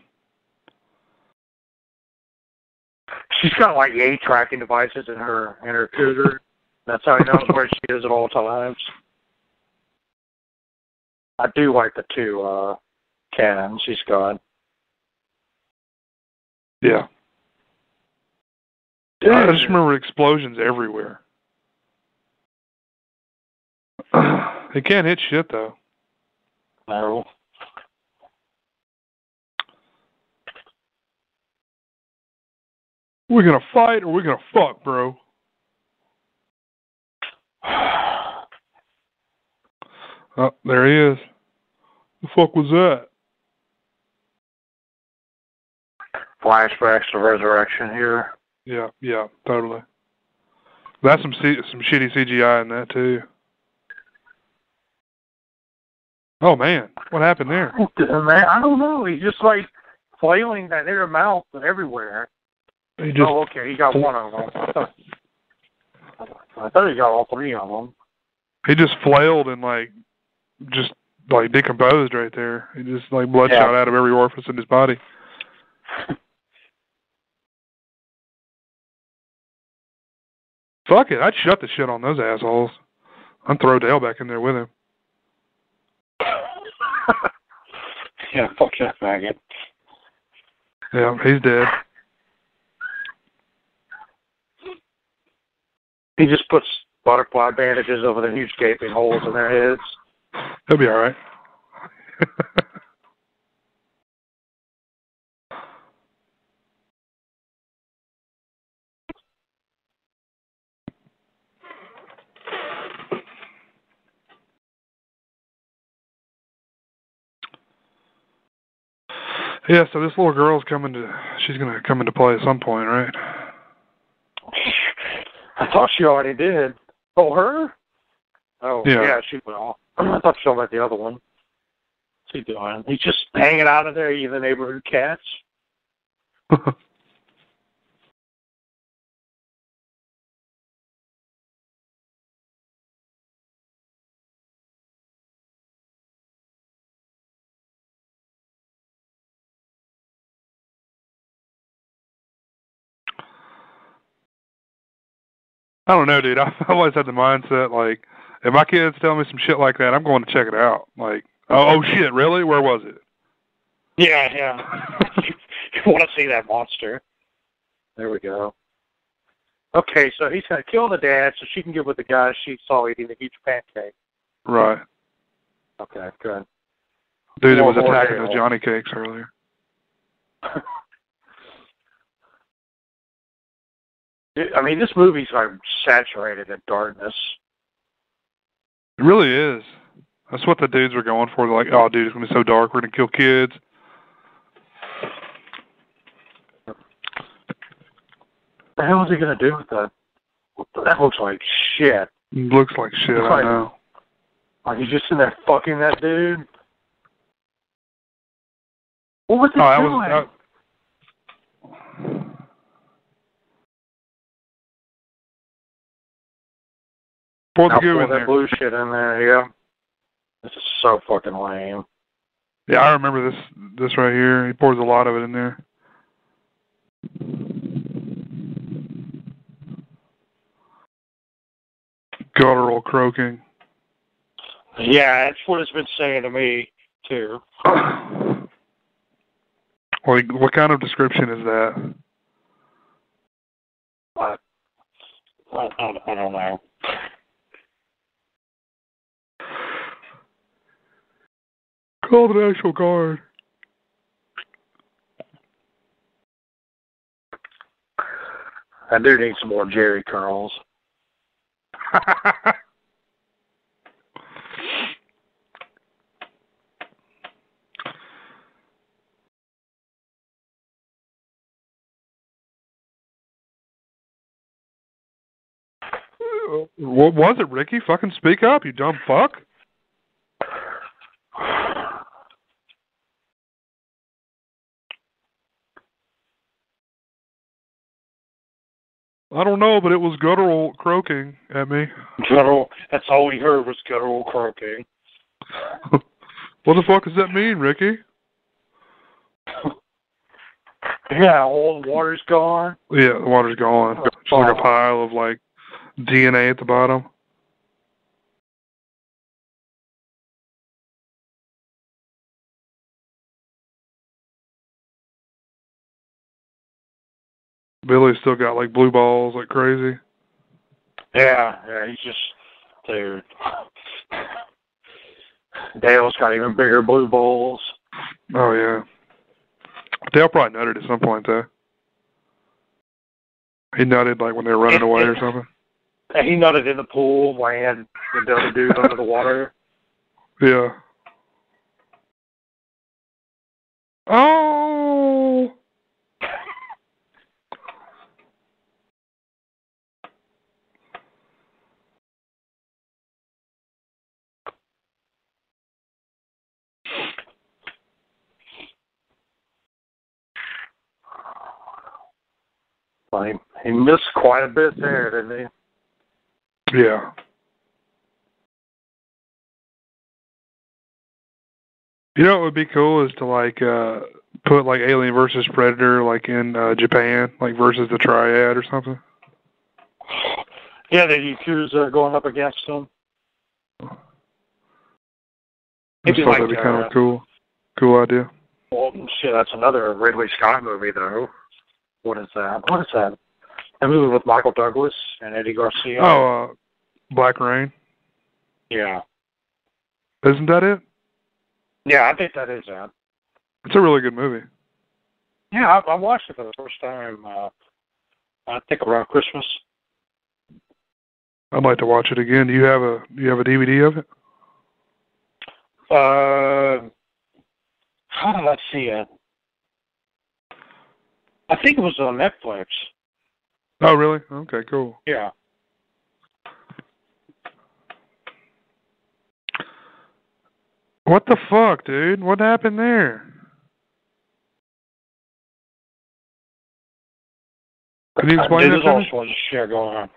She's got like eight tracking devices in her in her cougar. That's how he knows <laughs> where she is at all times. I do like the two uh cannons she's got. Yeah, I just remember explosions everywhere. <sighs> They can't hit shit though. No. We're gonna fight or we're gonna fuck, bro. <sighs> Oh, there he is. The fuck was that? Flashbacks to resurrection here. Yeah, yeah, totally. That's some C- some shitty CGI in that too. Oh man, what happened there? <laughs> Man, I don't know. He's just like flailing that inner mouth everywhere. He just oh, okay. He got one of them. I thought, <laughs> I thought he got all three of them. he just flailed and like just like decomposed right there. He just like bloodshot Yeah. out of every orifice in his body. <laughs> Fuck it, I'd shut the shit on those assholes. I'd throw Dale back in there with him. Yeah, fuck that faggot. Yeah, he's dead. He just puts butterfly bandages over the huge gaping holes in their heads. He'll be all right. <laughs> yeah, so this little girl's coming to. She's gonna come into play at some point, right? I thought she already did. Oh, her? Oh, Yeah. yeah, she will. <clears throat> I thought she about the other one. What's he doing? He's just hanging out of there, eating the neighborhood cats. <laughs> I don't know, dude. <laughs> I've always had the mindset like, if my kids tell me some shit like that, I'm going to check it out. Like, oh, oh shit, really? Where was it? Yeah, yeah. <laughs> you want to see that monster? There we go. Okay, so he's gonna kill the dad so she can get with the guy she saw eating the huge pancake. Right. Okay, good. Dude, it was attacking the Johnny cakes earlier. <laughs> I mean, this movie's like saturated in darkness. It really is. That's what the dudes were going for. They're like, oh, dude, it's gonna be so dark. We're gonna kill kids. What the hell is he gonna do with that? That looks like shit. It looks like shit. I Right. know. Like he's just in there fucking that dude. What was oh, he Oh, that doing? was. Pour the goo pour in that there. blue shit in there, yeah. This is so fucking lame. Yeah, I remember this. This right here. He pours a lot of it in there. Guttural croaking. Yeah, that's what it's been saying to me too. <sighs> like, what kind of description is that? I, I, I don't know. Call the National Guard. I do need some more Jerry curls. <laughs> what was it, Ricky? Fucking speak up, you dumb fuck. I don't know, but it was guttural croaking at me. Guttural. That's all we heard was guttural croaking. <laughs> what the fuck does that mean, Ricky? <laughs> Yeah, all the water's gone. Yeah, the water's gone. It's like a oh. pile of like DNA at the bottom. Billy's still got like blue balls like crazy. Yeah, yeah, he's just dude. Dale's got even bigger blue balls. Oh yeah. Dale probably nutted at some point though. He nutted like when they were running away or something. And he nutted in the pool had the other dude under the water. Yeah. Oh. Well, he, missed quite a bit there, didn't he? Yeah. You know what would be cool is to like uh put like Alien versus Predator like in uh Japan, like versus the Triad or something. Yeah, the Yakuza going up against them. Maybe like, that'd be kind uh, of cool. Cool idea. Well, shit, that's another Ridley Scott movie, though. What is that? What is that? A movie with Michael Douglas and Eddie Garcia. Oh, uh Black Rain. yeah, Isn't that it? yeah, I think that is that. It's a really good movie. Yeah, I, I watched it for the first time. Uh, I think around Christmas. I'd like to watch it again. Do you have a do you have a DVD of it? Uh, how did I see it? I think it was on Netflix. Oh, really? Okay, cool. Yeah. What the fuck, dude? What happened there? Can you uh, explain that There's to all me? sorts of shit going on.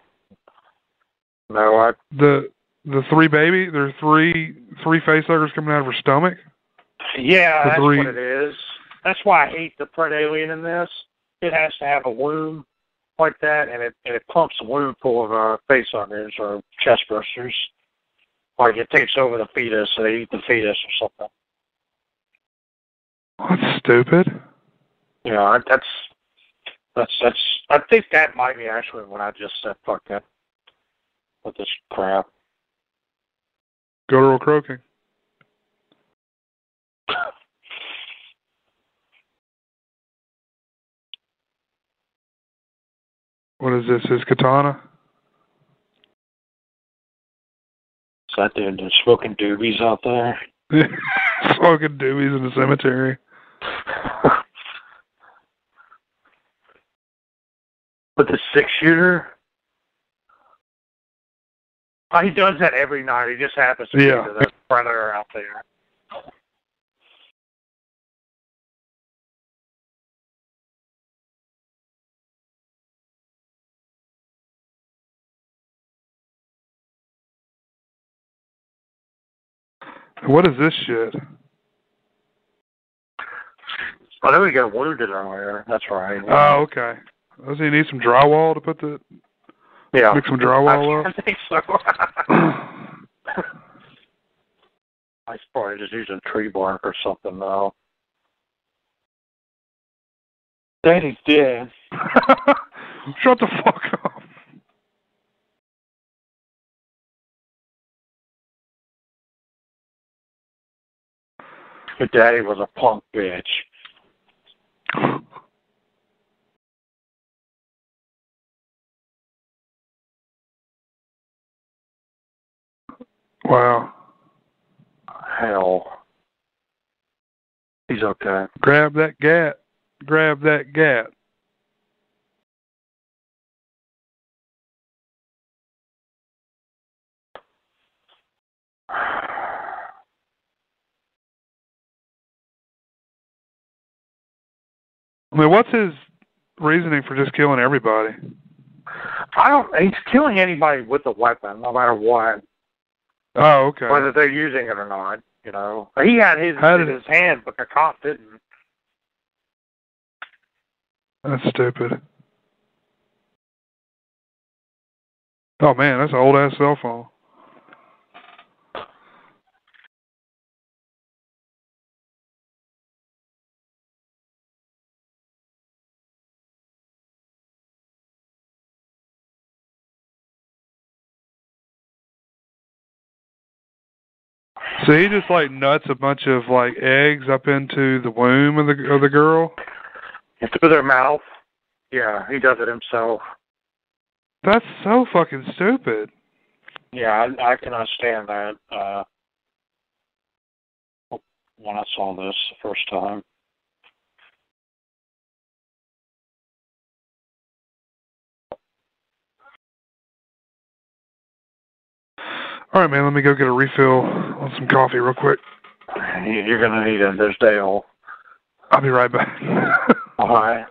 No, I The the three baby, there's three three facehuggers coming out of her stomach. Yeah, The that's three- what it is. That's why I hate the Pred Alien in this. It has to have a womb like that, and it and it pumps a wound full of uh, face huggers or chest bursters. Like it takes over the fetus, so they eat the fetus or something. That's stupid. You know, that's that's that's. I think that might be actually what I just said. Fuck that with this crap. Guttural croaking. What is this? His katana? Is that dude that's smoking doobies out there? <laughs> Smoking doobies in the cemetery. With the six shooter? Oh, he does that every night. He just happens to Yeah. be the predator out there. What is this shit? I know he got wounded earlier. That's right. Oh, okay. Does he need some drywall to put the yeah. mix some drywall I, <laughs> I think so. up? He's probably just using tree bark or something now. Daddy's dead. Shut the fuck up. Your daddy was a punk bitch. Wow. Hell. He's okay. Grab that gat. Grab that gat. <sighs> <sighs> <sighs> I mean, what's his reasoning for just killing everybody? I don't. He's killing anybody with a weapon, no matter what, Oh, okay. whether they're using it or not. You know, he had his in his hand, but the cop didn't. That's stupid. Oh man, that's an old ass cell phone. So he just like nuts a bunch of like eggs up into the womb of the of the girl. Through their mouth. Yeah, he does it himself. That's so fucking stupid. Yeah, I, I can understand that. Uh, when I saw this the first time. All right, man. Let me go get a refill on some coffee real quick. You- You're gonna need it. There's Dale. I'll be right back. <laughs> All right.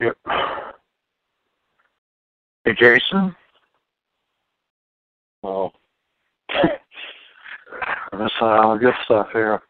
Yep. Hey, Jason? Well, <laughs> I'm That's all good stuff here.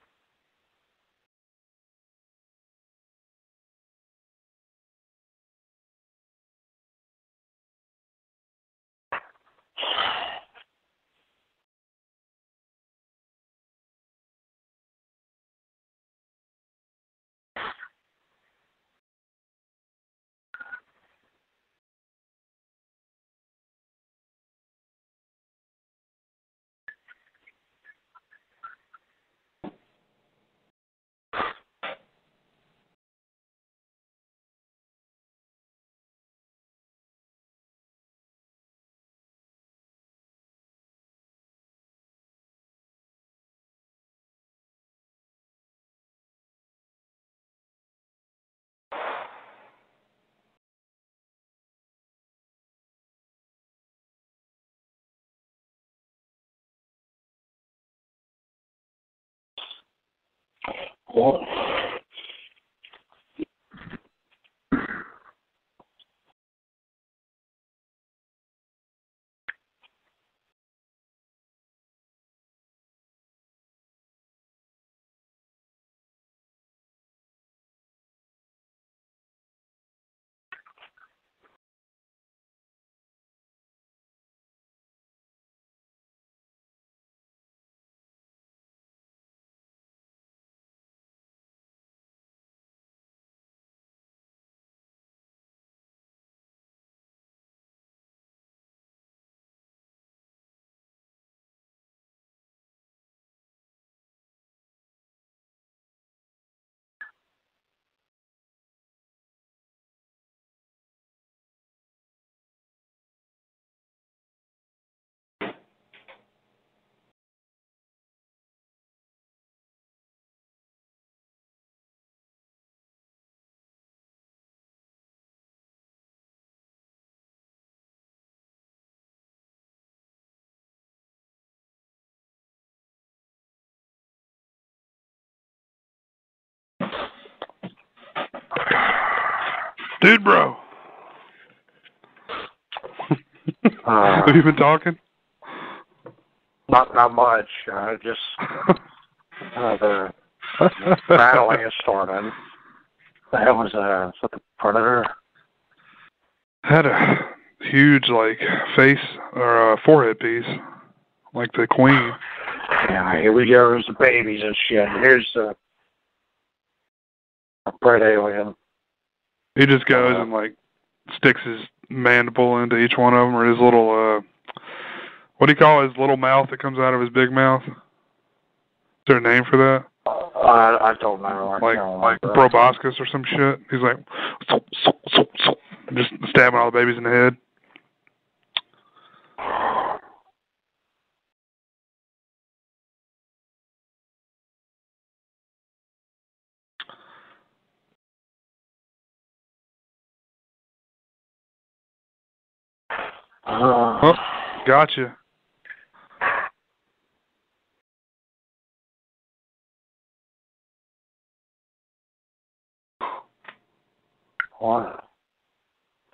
What? Dude, bro. <laughs> Uh, <laughs> Have you been talking? not not much. Uh, just uh, the battling is starting. That was uh, is the Predator? Had a huge like face or uh, forehead piece, like the queen. Yeah, here we go. There's the babies and shit. Here's the a Pred alien. He just goes and like sticks his mandible into each one of them, or his little uh, what do you call his little mouth that comes out of his big mouth? Is there a name for that? I I don't know. I Like can't like proboscis or some shit. He's like so, so, so, so, just stabbing all the babies in the head. Uh, Oh, gotcha. what?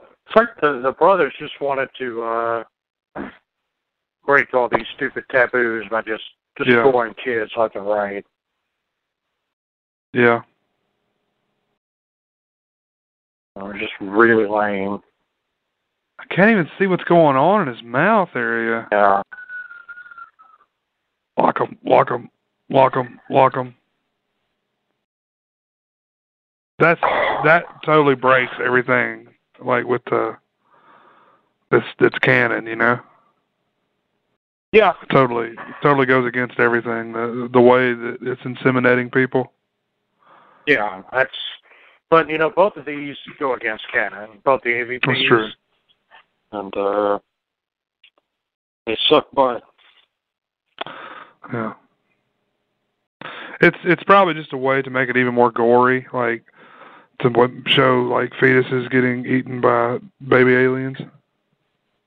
It's like the the brothers just wanted to uh break all these stupid taboos by just Yeah. destroying kids left and right. Yeah. Was just really lame. I can't even see what's going on in his mouth area. Yeah. Lock him, lock him, lock him, lock him. That's that totally breaks everything. Like with the this that's canon, you know. Yeah. Totally, totally goes against everything. The the way that it's inseminating people. Yeah. That's but you know, both of these go against canon. Both the AVPs That's true. And uh they suck butt. Yeah. It's it's probably just a way to make it even more gory, like to show like fetuses getting eaten by baby aliens.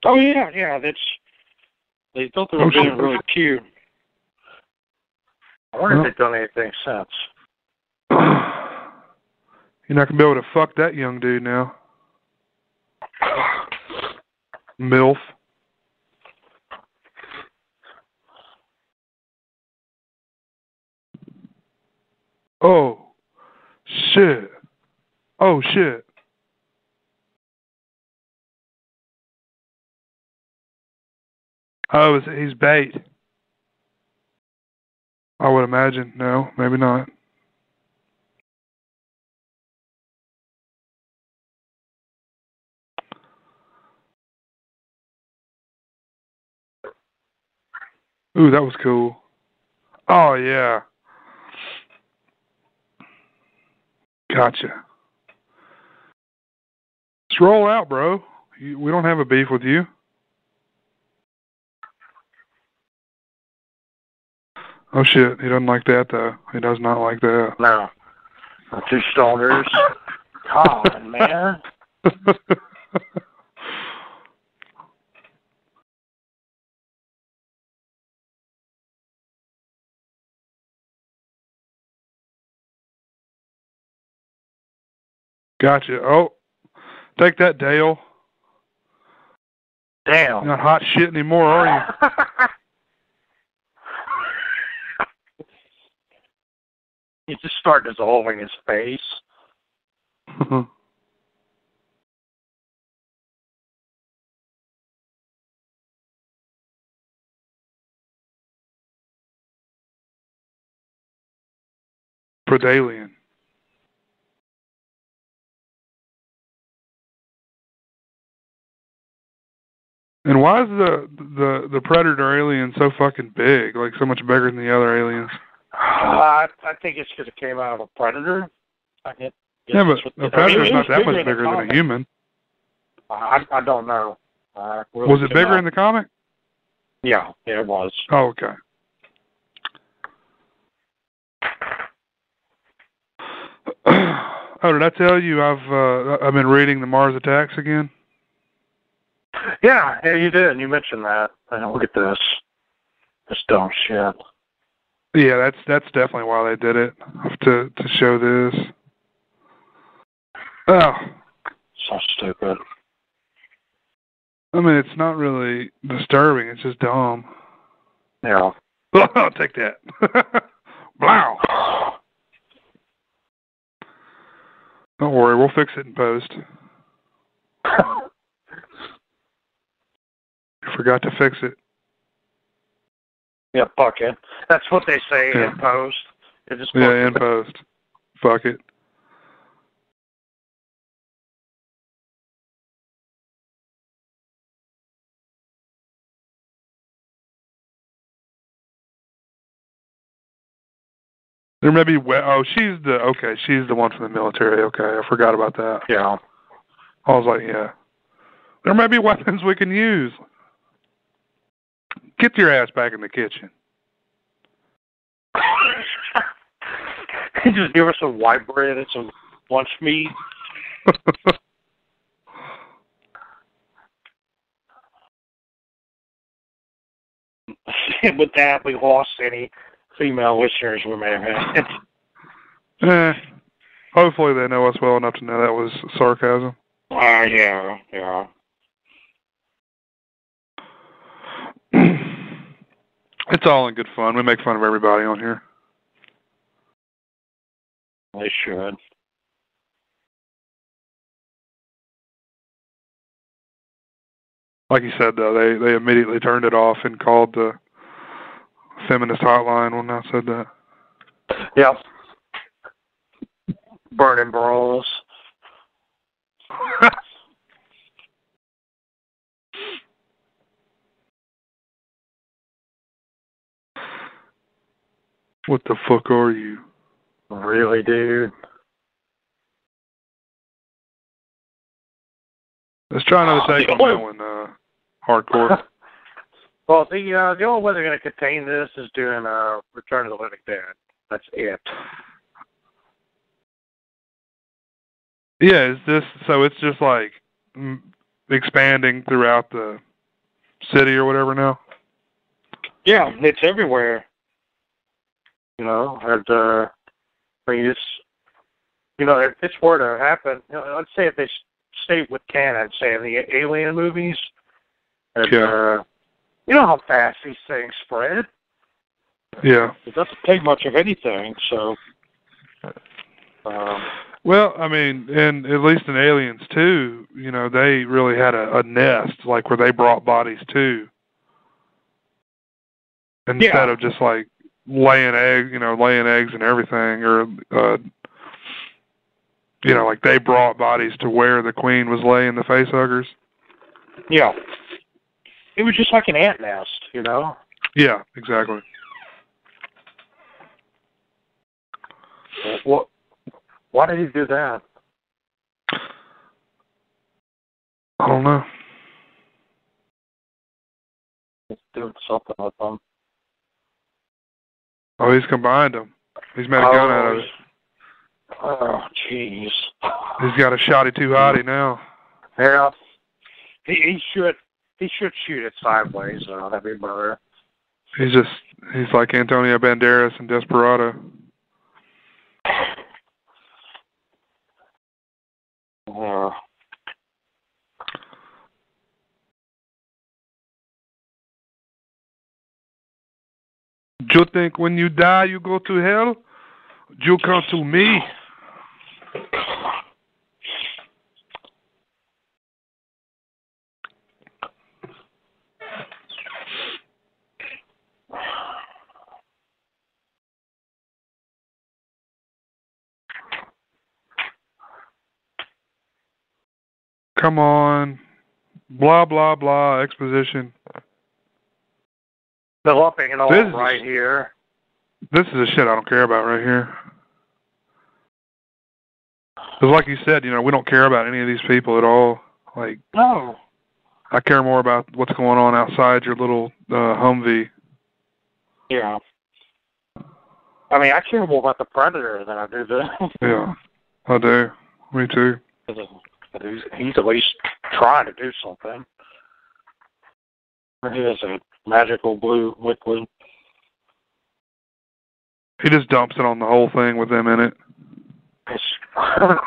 Oh yeah, yeah, that's they thought they were Oh, being really cute. I wonder Well. if they've done anything since. <sighs> You're not gonna be able to fuck that young dude now. <laughs> MILF. Oh, shit. Oh, shit. Oh, he's bait. I would imagine. No, maybe not. Ooh, that was cool. Oh yeah. Gotcha. Just roll out, bro. You, we don't have a beef with you. Oh shit, he doesn't like that though. He does not like that. No. Two stoners. God, man. <laughs> gotcha. Oh, take that, Dale. Damn. You're not hot shit anymore, are you <laughs> you just start dissolving his face. <laughs> Predalien. And why is the the the predator alien so fucking big? Like so much bigger than the other aliens? Uh, I, I think it's because it came out of a predator. I Yeah, but what- a I mean, predator's not that much bigger than a human. I, I don't know. Uh, really Was it bigger not- in the comic? Yeah, yeah, it was. Oh, okay. <clears throat> oh, did I tell you I've uh, I've been reading the Mars Attacks again? Yeah, yeah, you did. You mentioned that. Uh, look at this. This dumb shit. Yeah, that's that's definitely why they did it to to show this. Oh, So stupid. I mean it's not really disturbing. It's just dumb. Yeah. <laughs> I'll take that. <laughs> Wow. Don't worry, we'll fix it in post. <laughs> Forgot to fix it. yeah, fuck it. That's what they say Yeah. in post. It just Yeah, in post. Fuck it. There may be we- oh she's the okay she's the one from the military okay I forgot about that Yeah. I was like yeah there may be weapons we can use get your ass back in the kitchen <laughs> just give her some white bread and some lunch meat. <laughs> With that, we lost any female listeners we may have had. <laughs> eh, hopefully they know us well enough to know that was sarcasm Uh, yeah, yeah. It's all in good fun we make fun of everybody on here They should. like you said though they they immediately turned it off and called the feminist hotline when I said that Yep. Burning bras. <laughs> what the fuck are you Really, dude? let's try another Oh, take on that one uh hardcore <laughs> Well, the uh, the only way they're going to contain this is doing uh, Return of the Living Dead. That's it. Yeah, is this so? It's just like expanding throughout the city or whatever now. Yeah, it's everywhere. You know, and uh, I mean, it's you know, if this were to happen, you know, let's say if they stayed with canon, say in the Alien movies, And, Yeah. uh, you know how fast these things spread. Yeah. It doesn't take much of anything, so. Um, Well, I mean, and at least in Aliens too, you know, they really had a, a nest, like where they brought bodies to, instead Yeah. of just like laying eggs, you know, laying eggs and everything, or uh, you know, like they brought bodies to where the queen was laying the face huggers. yeah. It was just like an ant nest, you know. Yeah, exactly. What? Why did he do that? I don't know. He's doing something with them. Oh, he's combined them. He's made a gun out of it. Oh, jeez. He's got a shotty too hottie now. Yeah. He, he should he should shoot it sideways though. That'd be better. He's just he's like Antonio Banderas in Desperado. Uh, Do you think when you die you go to hell? Do you come to me? Come on. Blah blah blah exposition. Developing it all This is- right here. This is the shit I don't care about right here. Because like you said, you know, we don't care about any of these people at all. Like, No. I care more about what's going on outside your little uh, Humvee. Yeah. I mean, I care more about the predator than I do the. <laughs> Yeah, I do. Me too. he's, he's at least trying to do something. He a magical blue liquid. He just dumps it on the whole thing with them in it. <laughs>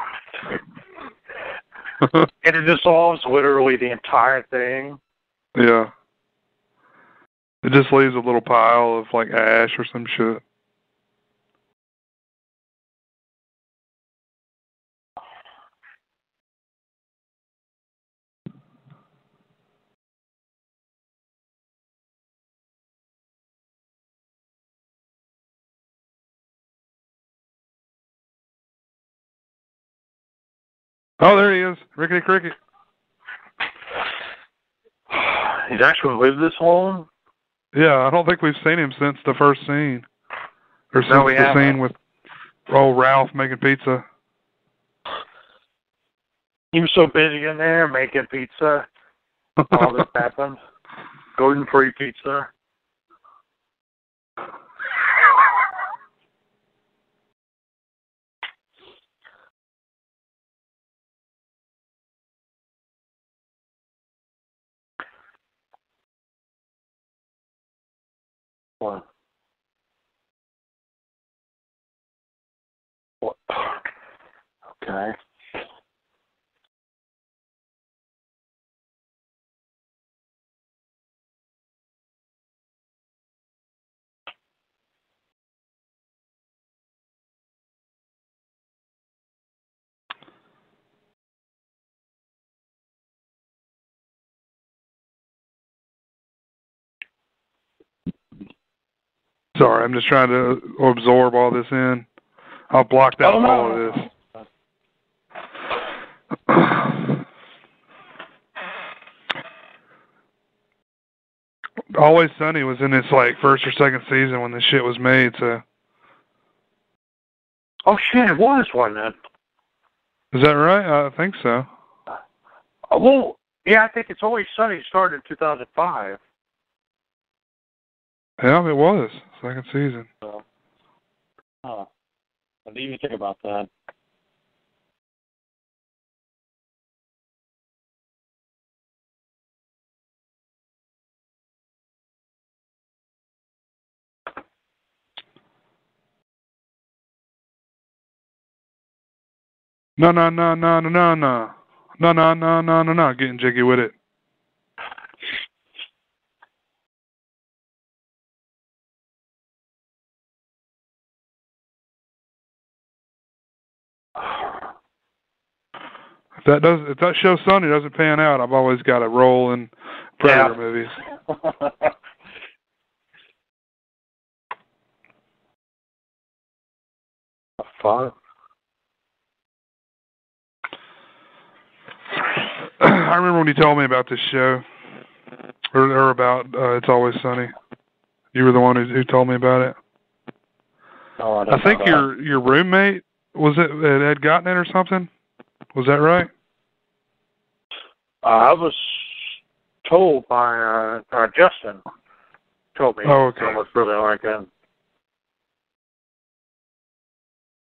And it dissolves literally the entire thing. yeah. It just leaves a little pile of like ash or some shit. Oh, there he is, Rickety Cricket. <sighs> He's actually lived this long. Yeah, I don't think we've seen him since the first scene, or since No, the haven't. scene with old Ralph making pizza. He was so busy in there making pizza. All this <laughs> happened. Gluten free pizza. Or <sighs> Okay. Sorry, I'm just trying to absorb all this in. I'll block out Oh, no. all of this. <clears throat> Always Sunny was in its like first or second season when this shit was made. So Oh shit, it was, wasn't Is that right? I think so. Oh, well, yeah, I think it's always sunny. Started in 2005. Yeah, it was second season. So, huh. What do you think about that? No, no, no, no, no, no, no, no, no, no, no, no, no. Getting jiggy with it. If that does if that show Sunday doesn't pan out, I've always got a role in Predator Yeah. movies. <laughs> Fun. <clears throat> I remember when you told me about this show, or, or about uh, It's Always Sunny. You were the one who, who told me about it. Oh, I, I think know that. your your roommate was it had gotten it or something. Was that right? Uh, I was told by uh, uh Justin told me Oh, okay. it was really like it.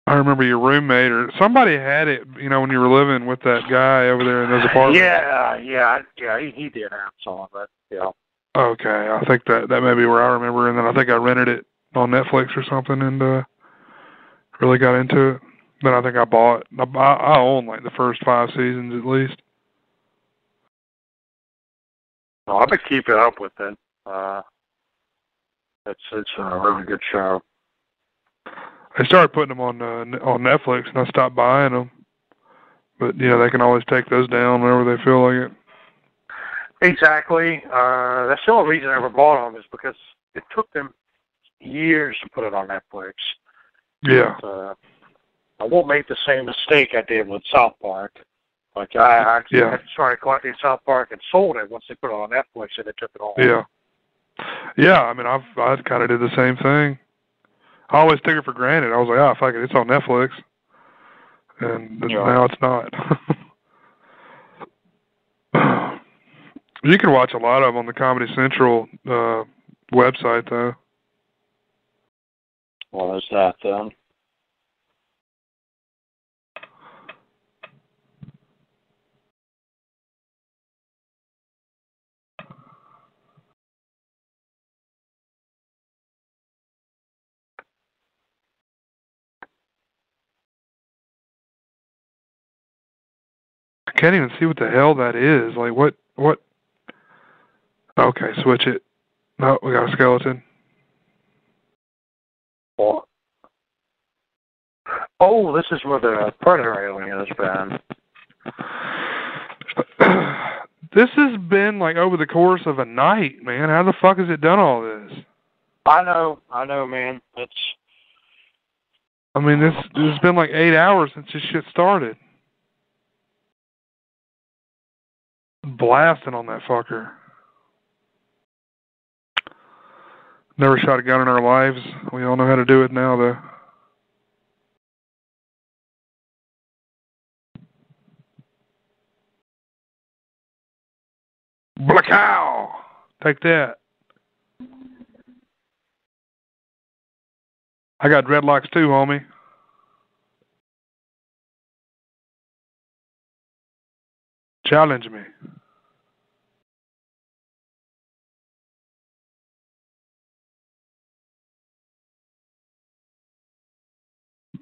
I remember your roommate or somebody had it. You know, when you were living with that guy over there in those apartments. Yeah, yeah, yeah. He, he did have some of it. Yeah. Okay, I think that that may be where I remember, and then I think I rented it on Netflix or something, and uh really got into it. Then I think I bought. I, I own like the first five seasons at least. No, I've been keeping up with it. Uh, it's it's a really good show. They started putting them on uh, on Netflix, and I stopped buying them. But you know, they can always take those down whenever they feel like it. Exactly. Uh, that's the only reason I ever bought them is because it took them years to put it on Netflix. Yeah, But, uh, I won't make the same mistake I did with South Park. Like I actually Yeah. started collecting South Park and sold it once they put it on Netflix and they took it off. yeah, yeah. I mean, I've I kind of did the same thing. I always took it for granted. I was like, oh, fuck it, it's on Netflix, and Yeah. now it's not. you can watch a lot of them on the Comedy Central uh website, though. Well, there's that then. I can't even see what the hell that is. Like, what? What? Okay, switch it. No, we got a skeleton. Well, oh, this is where the predator alien has been. <clears throat> this has been like over the course of a night, man. How the fuck has it done all this? I know, I know, man. It's I mean, this it's been like eight hours since this shit started. Blasting on that fucker. Never shot a gun in our lives. We all know how to do it now, though. Black cow. Take that. I got dreadlocks too, homie. Challenge me.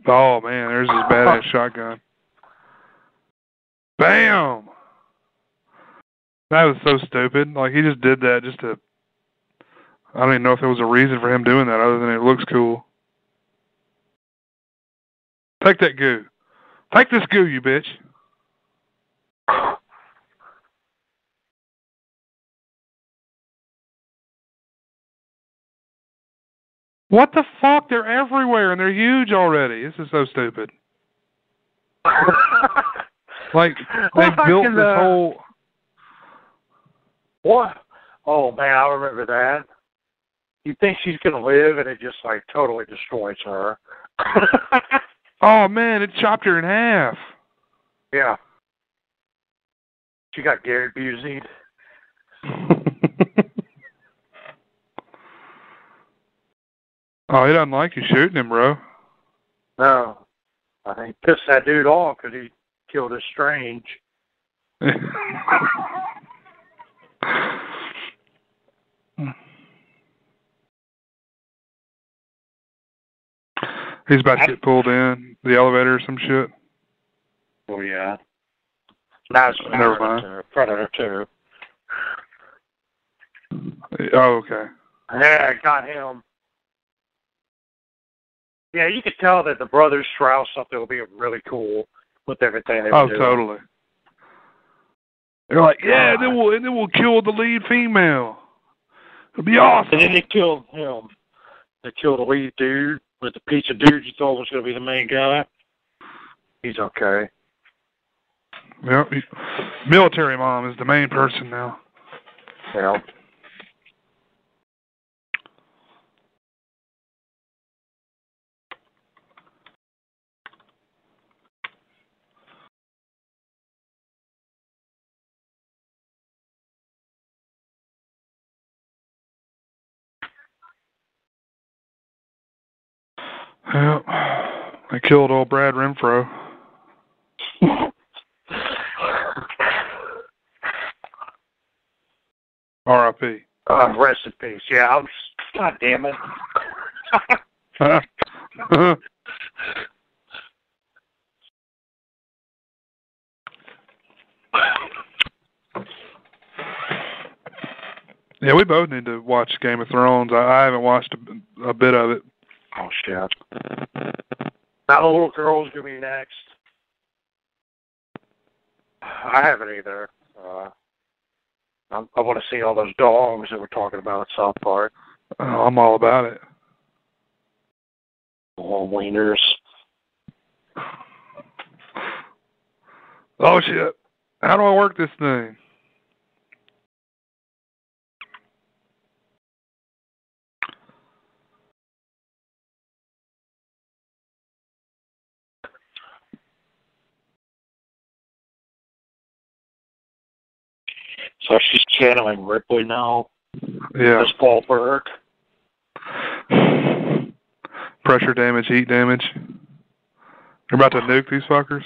Oh man, there's his badass shotgun. Bam! That was so stupid. Like he just did that just to. I don't even know if there was a reason for him doing that other than it looks cool. Take that goo. Take this goo, you bitch. What the fuck? They're everywhere and they're huge already. This is so stupid. <laughs> Like they Well, built this uh, whole. what? Oh man, I remember that. You think she's gonna live, and it just like totally destroys her. <laughs> Oh man, it chopped her in half. yeah. She got Gary Busey. <laughs> oh, he doesn't like you shooting him, bro. No, I think pissed that dude off because he killed his strange. <laughs> He's about to get pulled in the elevator or some shit. Oh yeah. Now it's uh, Never mind. Predator, Predator two. Oh, okay. Yeah, I got him. Yeah, you could tell that the brothers Strause thought they would be really cool with everything they were Oh, doing. totally. They're like, yeah, then we'll and then we'll kill the lead female. It'll be awesome. And then they killed him. They killed the lead dude with the piece of dude you thought was going to be the main guy. He's okay. Yep. Military mom is the main person now. Yeah. Yep. They killed old Brad Renfro. R.I.P. Uh, rest in peace. Yeah, I was. God damn it. <laughs> yeah, we both need to watch Game of Thrones. I, I haven't watched a, a bit of it. Oh shit. Now the little girl's gonna be next. I haven't either. Uh, I'm, I want to see all those dogs that we're talking about at South Park. Oh, I'm all about it. All wieners. Oh shit! How do I work this thing? So she's channeling Ripley now. Yeah. As Paul Burke. <sighs> Pressure damage, heat damage. They're about to nuke these fuckers.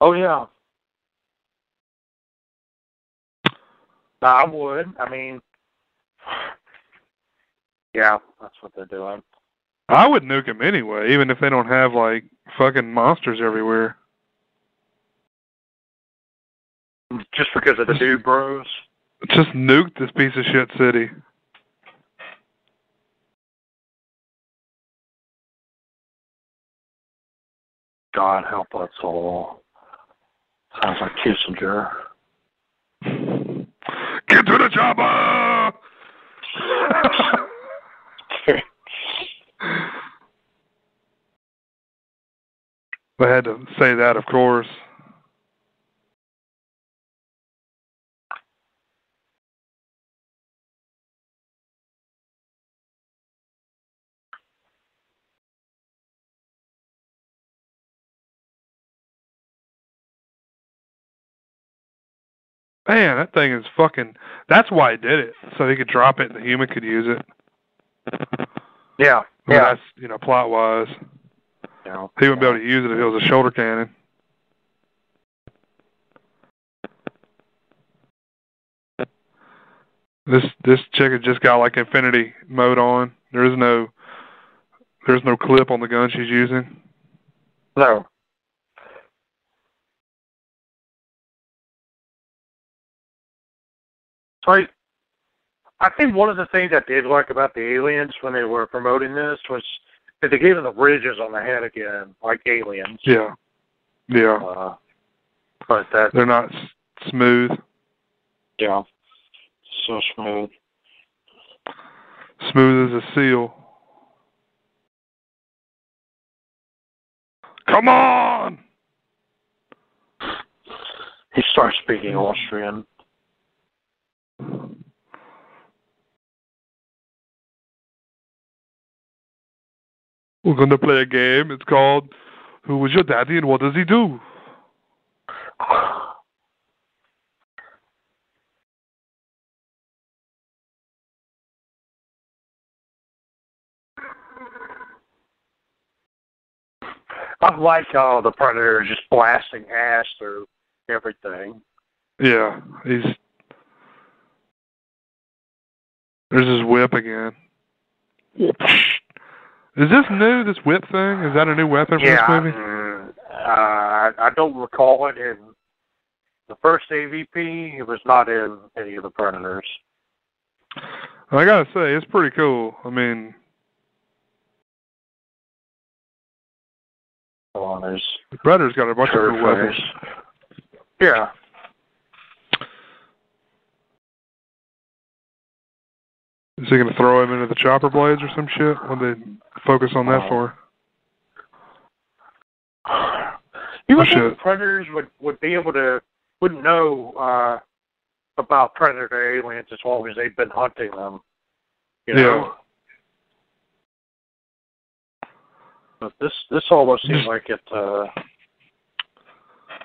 Oh yeah. I would. I mean, <sighs> yeah, that's what they're doing. I would nuke them anyway, even if they don't have like fucking monsters everywhere. Just because of the dude bros. Just nuke this piece of shit city. God help us all. Sounds like Kissinger. Get to the chopper! <laughs> I had to say that, of course. Man, that thing is fucking. That's why he did it, so he could drop it and the human could use it. Yeah, But yeah. That's you know plot wise. yeah. He wouldn't be able to use it if it was a shoulder cannon. This this chick has just got like infinity mode on. There is no there's no clip on the gun she's using. No. So I, I think one of the things I did like about the aliens when they were promoting this was that they gave them the ridges on the head again, like aliens. Yeah, yeah. Uh, but that, They're not s- smooth. yeah, so smooth. Smooth as a seal. Come on! He starts speaking Austrian. We're gonna play a game. It's called Who Was Your Daddy and What Does He Do? I like how the predator is just blasting ass through everything. Yeah, he's. There's his whip again. Is this new? This whip thing? Is that a new weapon for yeah, this movie? mm, uh, I don't recall it in the first AVP. It was not in any of the Predators. I gotta say, it's pretty cool. I mean, Hold on, there's Predator's got a bunch of cool weapons. Yeah. Is he gonna throw him into the chopper blades or some shit? What they focus on that <sighs> Oh. for? You would Oh, think predators would would be able to would know uh about predator aliens as long as they've been hunting them. You know. But this this almost seems like it uh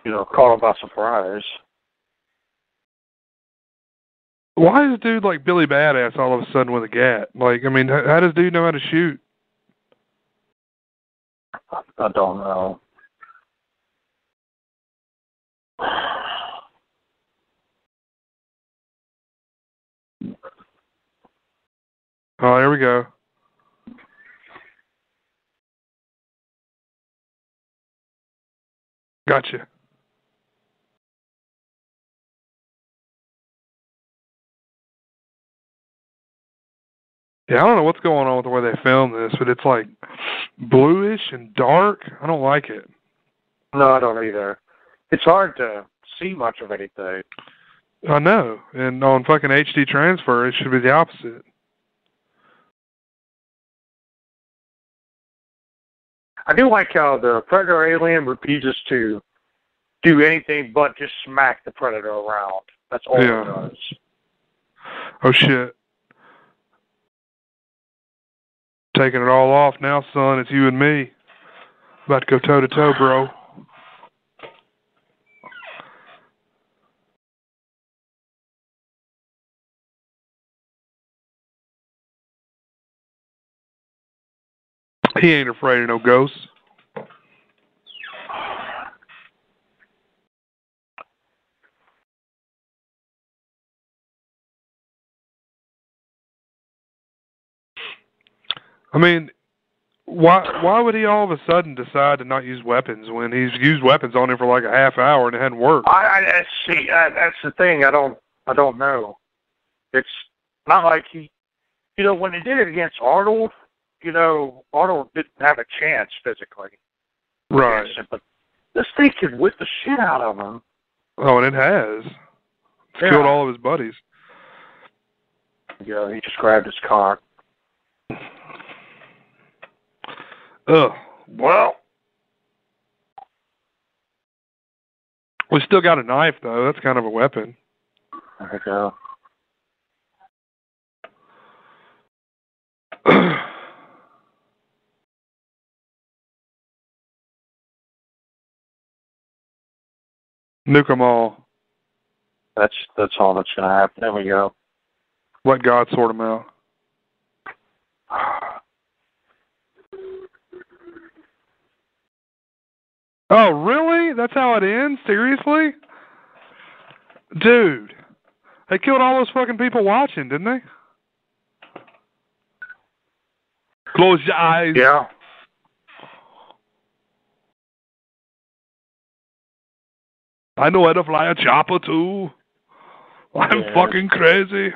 you know, caught them by surprise. Why is dude like Billy Badass all of a sudden with a gat? Like, I mean, how, how does dude know how to shoot? I, I don't know. <sighs> Oh, there we go. Gotcha. Yeah, I don't know what's going on with the way they filmed this, but it's like bluish and dark. I don't like it. No, I don't either. It's hard to see much of anything. I know. And on fucking HD transfer, it should be the opposite. I do like how the predator alien refuses to do anything but just smack the predator around. That's all Yeah. it does. Oh shit. Taking it all off now, son. It's you and me. About to go toe to toe, bro. He ain't afraid of no ghosts. I mean, why why would he all of a sudden decide to not use weapons when he's used weapons on him for like a half hour and it hadn't worked? I, I see. I, that's the thing. I don't. I don't know. It's not like he. You know, when he did it against Arnold, you know, Arnold didn't have a chance physically. Right. him, But this thing could whip the shit out of him. Oh, and it has. It's Yeah. killed all of his buddies. Yeah, he just grabbed his cock. Ugh. Well. We still got a knife though. That's kind of a weapon. There we go. <clears throat> Nuke 'em all. That's that's all that's gonna happen. There we go. Let God sort 'em out. <sighs> Oh, really? That's how it ends? Seriously? Dude. They killed all those fucking people watching, didn't they? Close your eyes. Yeah. I know how to fly a chopper too. I'm Yeah. fucking crazy.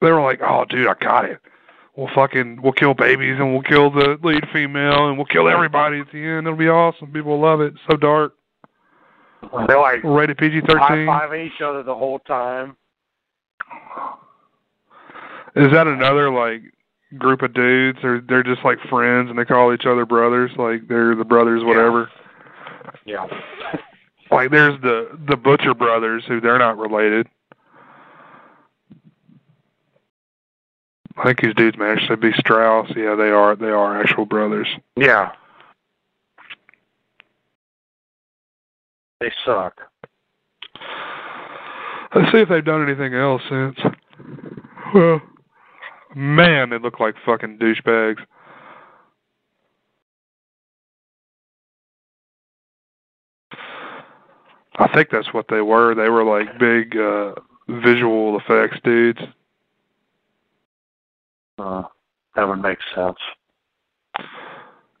They were like, "Oh, dude, I got it. We'll fucking we'll kill babies and we'll kill the lead female and we'll kill everybody at the end. It'll be awesome. People will love it. So dark. They're like Rated PG thirteen. fiving each other the whole time. Is that another like group of dudes or they're just like friends and they call each other brothers? Like they're the brothers, Yeah. whatever. Yeah. Like there's the the Butcher brothers who they're not related. I think these dudes may actually be Strause. Yeah, they are. They are actual brothers. Yeah. They suck. Let's see if they've done anything else since. Well, man, they look like fucking douchebags. I think that's what they were. They were like big uh visual effects dudes. Uh, that would make sense.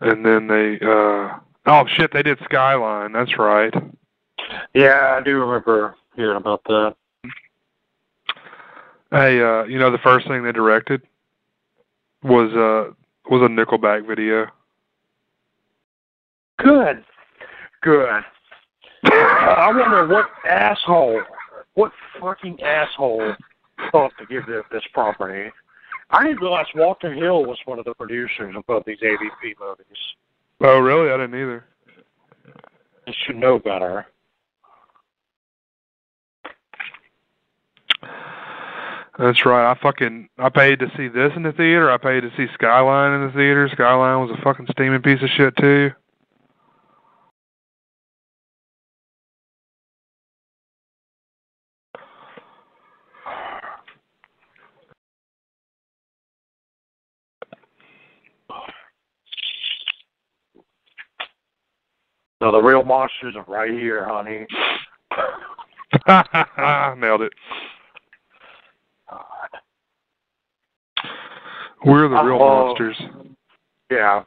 And then they uh oh shit, they did Skyline, that's right. Yeah, I do remember hearing about that. Hey, uh, you know the first thing they directed was uh was a Nickelback video. Good. Good. <laughs> I wonder what asshole, what fucking asshole thought to give this, this property. I didn't realize Walter Hill was one of the producers of both these AVP movies. Oh, really? I didn't either. I should know better. That's right. I fucking I paid to see this in the theater. I paid to see Skyline in the theater. Skyline was a fucking steaming piece of shit too. No, the real monsters are right here, honey. <laughs> Nailed it. We're the real Oh. monsters. Yeah.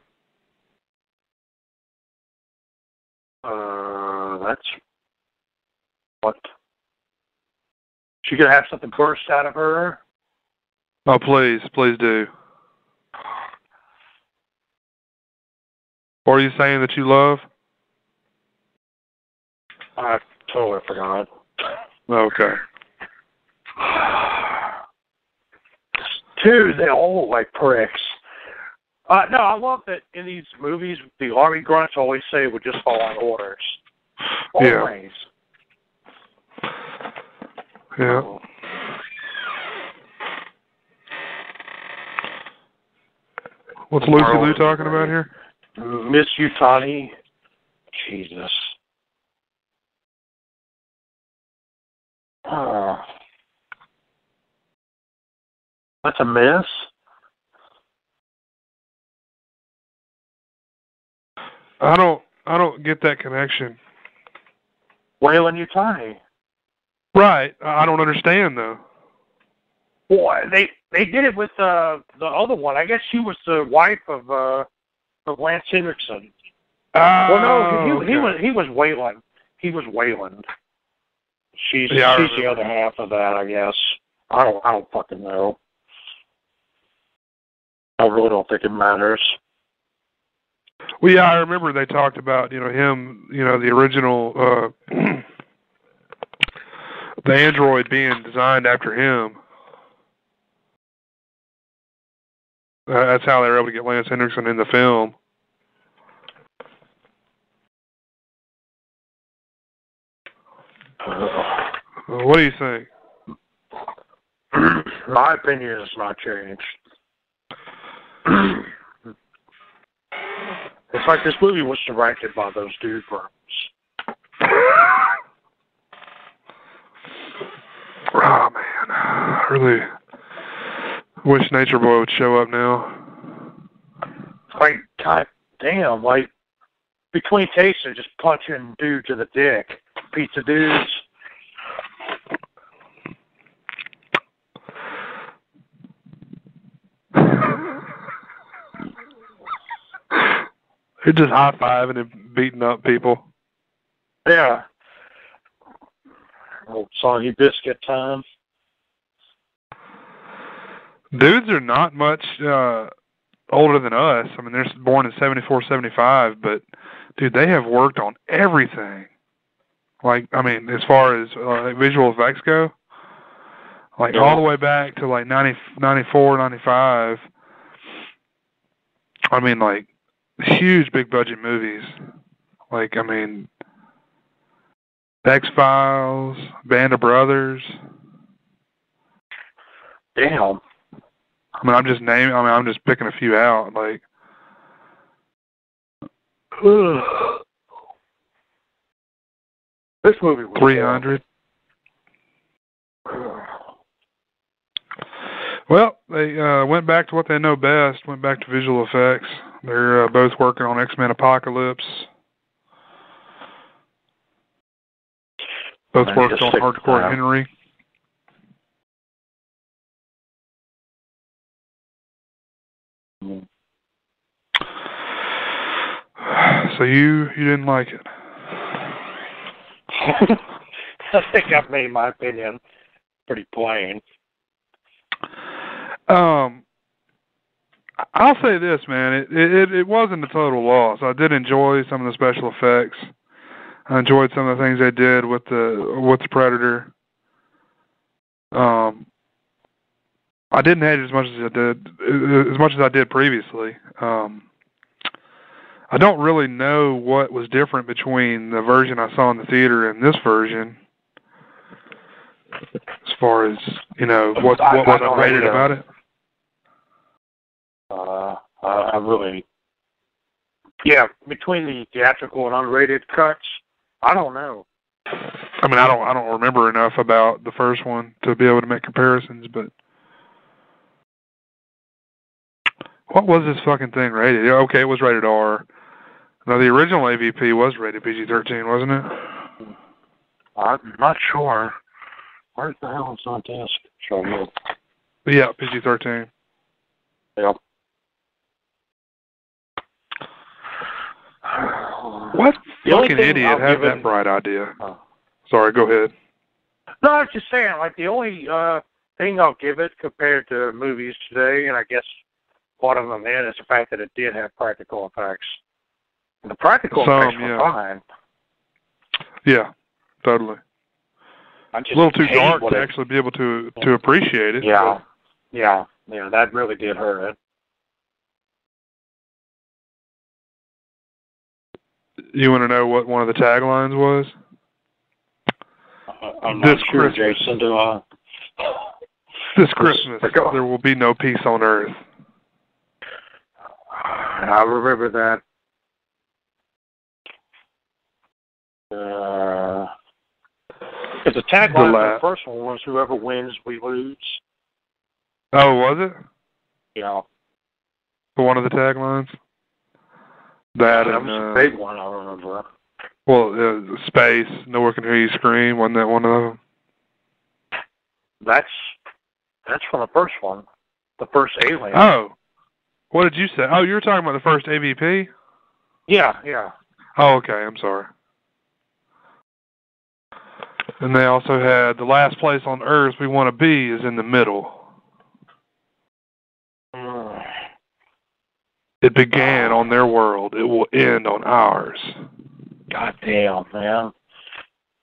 Uh, that's what. She gonna have something burst out of her. Oh, please, please do. What are you saying that you love? I totally forgot. Okay. <sighs> Dude, they all look like pricks. Uh, no, I love that in these movies, the army grunts always say we're just following orders. Yeah. Always. Yeah. What's Lucy Liu talking about here? Miss Yutani. Jesus. Oh. That's a mess. I don't I don't get that connection. Weyland-Yutani. Right. I don't understand though. Boy, they they did it with uh the other one. I guess she was the wife of uh of Lance Henriksen. well, no, he, he Oh, was he was Weyland. He was Weyland. She's Yeah, she's the other half of that, I guess. I don't I don't fucking know. I really don't think it matters. Well, yeah, I remember they talked about you know him, you know, the original, uh <clears throat> the android being designed after him. Uh, that's how they were able to get Lance Henriksen in the film. Uh, what do you think? <clears throat> My opinion has not changed. <clears throat> it's like this movie was directed by those dude firms. Oh man, I really wish Nature Boy would show up now. Like, god damn, like between tastes just punching dude to the dick. Pizza dudes. They're just high fiving and beating up people. Yeah. Old soggy biscuit time. Dudes are not much uh older than us. I mean, they're born in seventy four, seventy five, but dude, they have worked on everything. Like, I mean, as far as uh, visual effects go, like Yeah. all the way back to like ninety, ninety four, ninety five. I mean, like huge, big budget movies. Like, I mean, X Files, Band of Brothers. Damn. I mean, I'm just naming. I mean, I'm just picking a few out. Like, <sighs> This movie was three hundred. <sighs> Well, they uh, went back to what they know best. Went back to visual effects. They're uh, both working on X Men Apocalypse. Both worked on Hardcore. Henry. <sighs> So you you didn't like it? <laughs> I think I've made my opinion pretty plain. Um, I'll say this, man. It, it it wasn't a total loss. I did enjoy some of the special effects. I enjoyed some of the things they did with the with the Predator. Um, I didn't hate it as much as I did as much as I did previously. Um, I don't really know what was different between the version I saw in the theater and this version, as far as you know what what I was either. about it. I, I really, yeah, between the theatrical and unrated cuts, I don't know. I mean, I don't I don't remember enough about the first one to be able to make comparisons, but what was this fucking thing rated? Okay, it was rated R. Now the original AVP was rated PG-13, wasn't it? I'm not sure. Where the hell is my desk? Show me. Yeah, PG-13. Yep. What The only fucking idiot I'll had give that bright idea? Oh. Sorry, go ahead. No, I was just saying, like the only uh thing I'll give it compared to movies today, and I guess one of them in is the fact that it did have practical effects. The practical Some, effects were yeah. fine. Yeah, totally. I A just a little too dark to it- actually be able to to appreciate it. Yeah, yeah, yeah. That really did hurt it. You want to know what one of the taglines was? I- I'm This sure, Christmas. Jason. Do I? This Christmas, there will be no peace on earth. I remember that. Uh, because the tagline The for the first one was "Whoever wins, we lose." Oh, was it? Yeah. For one of the taglines? That and uh, a big one. I remember. well, uh, space. No one can hear you scream. Wasn't that one of them? That's that's from the first one, the first Alien. Oh, what did you say? Oh, you were talking about the first AVP. yeah, yeah. Oh, okay. I'm sorry. And they also had the last place on Earth we want to be is in the middle. Mm. It began on their world. It will end on ours. God damn, man.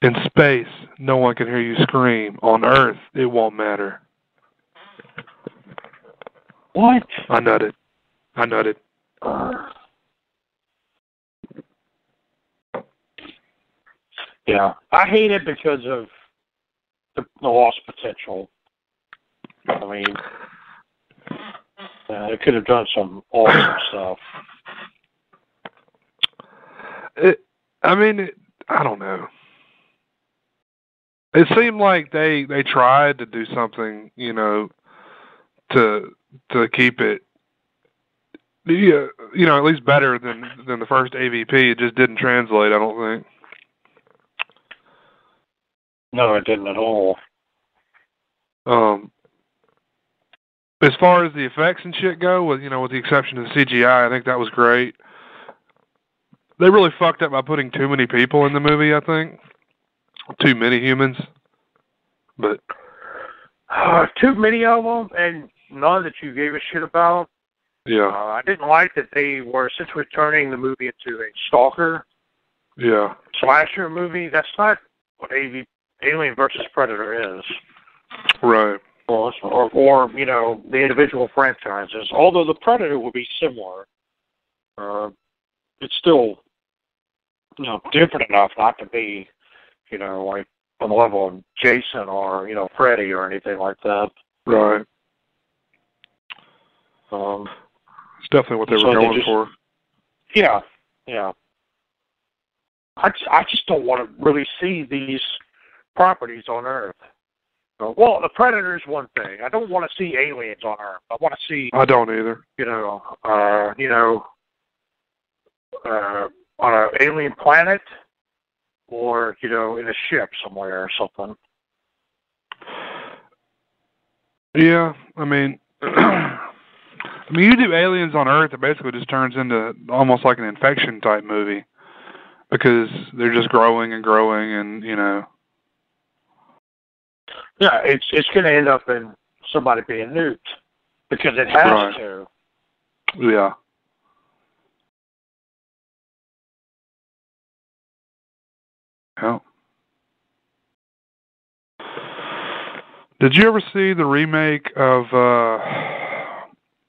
In space, no one can hear you scream. On Earth, it won't matter. What? I nutted. I nutted. Yeah, I hate it because of the, the lost potential. I mean, uh, it could have done some awesome <clears throat> stuff. It, I mean, it, I don't know. It seemed like they they tried to do something, you know, to to keep it, you know, at least better than than the first AVP. It just didn't translate. I don't think. No, it didn't at all. Um, as far as the effects and shit go, with you know, with the exception of the CGI, I think that was great. They really fucked up by putting too many people in the movie. I think too many humans, but Uh, too many of them, and none that you gave a shit about. yeah, Uh, I didn't like that they were essentially turning the movie into a stalker yeah, slasher movie. That's not what AV, Alien versus Predator is. right, or, or, or you know the individual franchises. Although the Predator would be similar, uh, it's still you know different enough not to be you know like on the level of Jason or you know Freddy or anything like that. right. Um, It's definitely what they So were they going just- for. yeah, yeah. I just, I just don't want to really see these properties on Earth. Well, the Predator is one thing. I don't want to see aliens on Earth. I want to see I don't either. you know, uh, you know, uh, on an alien planet, or you know, in a ship somewhere or something. Yeah, I mean, <clears throat> I mean, you do aliens on Earth, it basically just turns into almost like an infection type movie because they're just growing and growing, and you know, yeah, it's it's going to end up in somebody being nuked because it has right. to. Yeah. Yeah. Did you ever see the remake of uh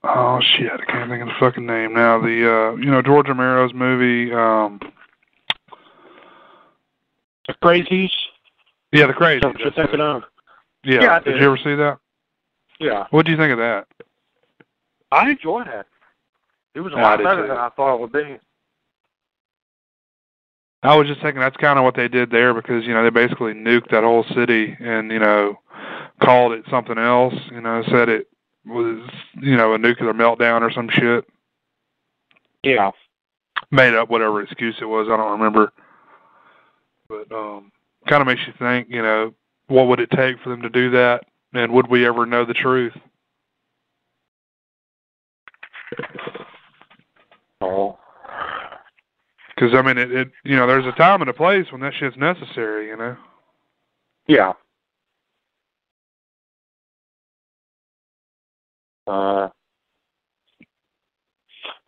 oh shit, I can't think of the fucking name now. The uh you know, George Romero's movie, um The Crazies? Yeah, the Crazies. That's yeah. Yeah, did you ever see that? Yeah. What do you think of that? I enjoyed it. It was a Yeah, lot better too. than I thought it would be. I was just thinking that's kind of what they did there because you know they basically nuked that whole city and you know called it something else. You know, said it was you know a nuclear meltdown or some shit. Yeah. Made up whatever excuse it was. I don't remember. But um, kind of makes you think. You know, what would it take for them to do that, and would we ever know the truth? Oh. Because I mean, it, it you know, there's a time and a place when that shit's necessary. You know. Yeah. Uh,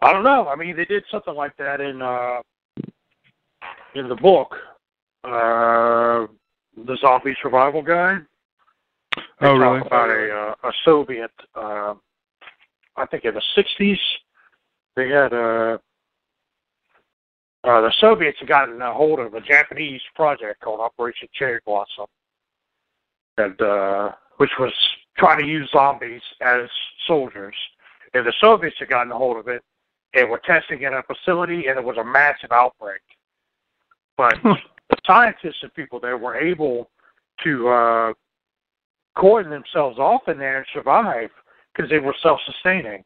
I don't know. I mean, they did something like that in uh, in the book, uh, the zombie survival guide. They Oh, really? About a uh, a Soviet, uh, I think in the '60s, they had a. uh, the Soviets had gotten a hold of a Japanese project called Operation Cherry Blossom, and uh, which was trying to use zombies as soldiers. And the Soviets had gotten a hold of it and were testing it in a facility, and it was a massive outbreak. But the scientists and people there were able to uh, cordon themselves off in there and survive because they were self-sustaining.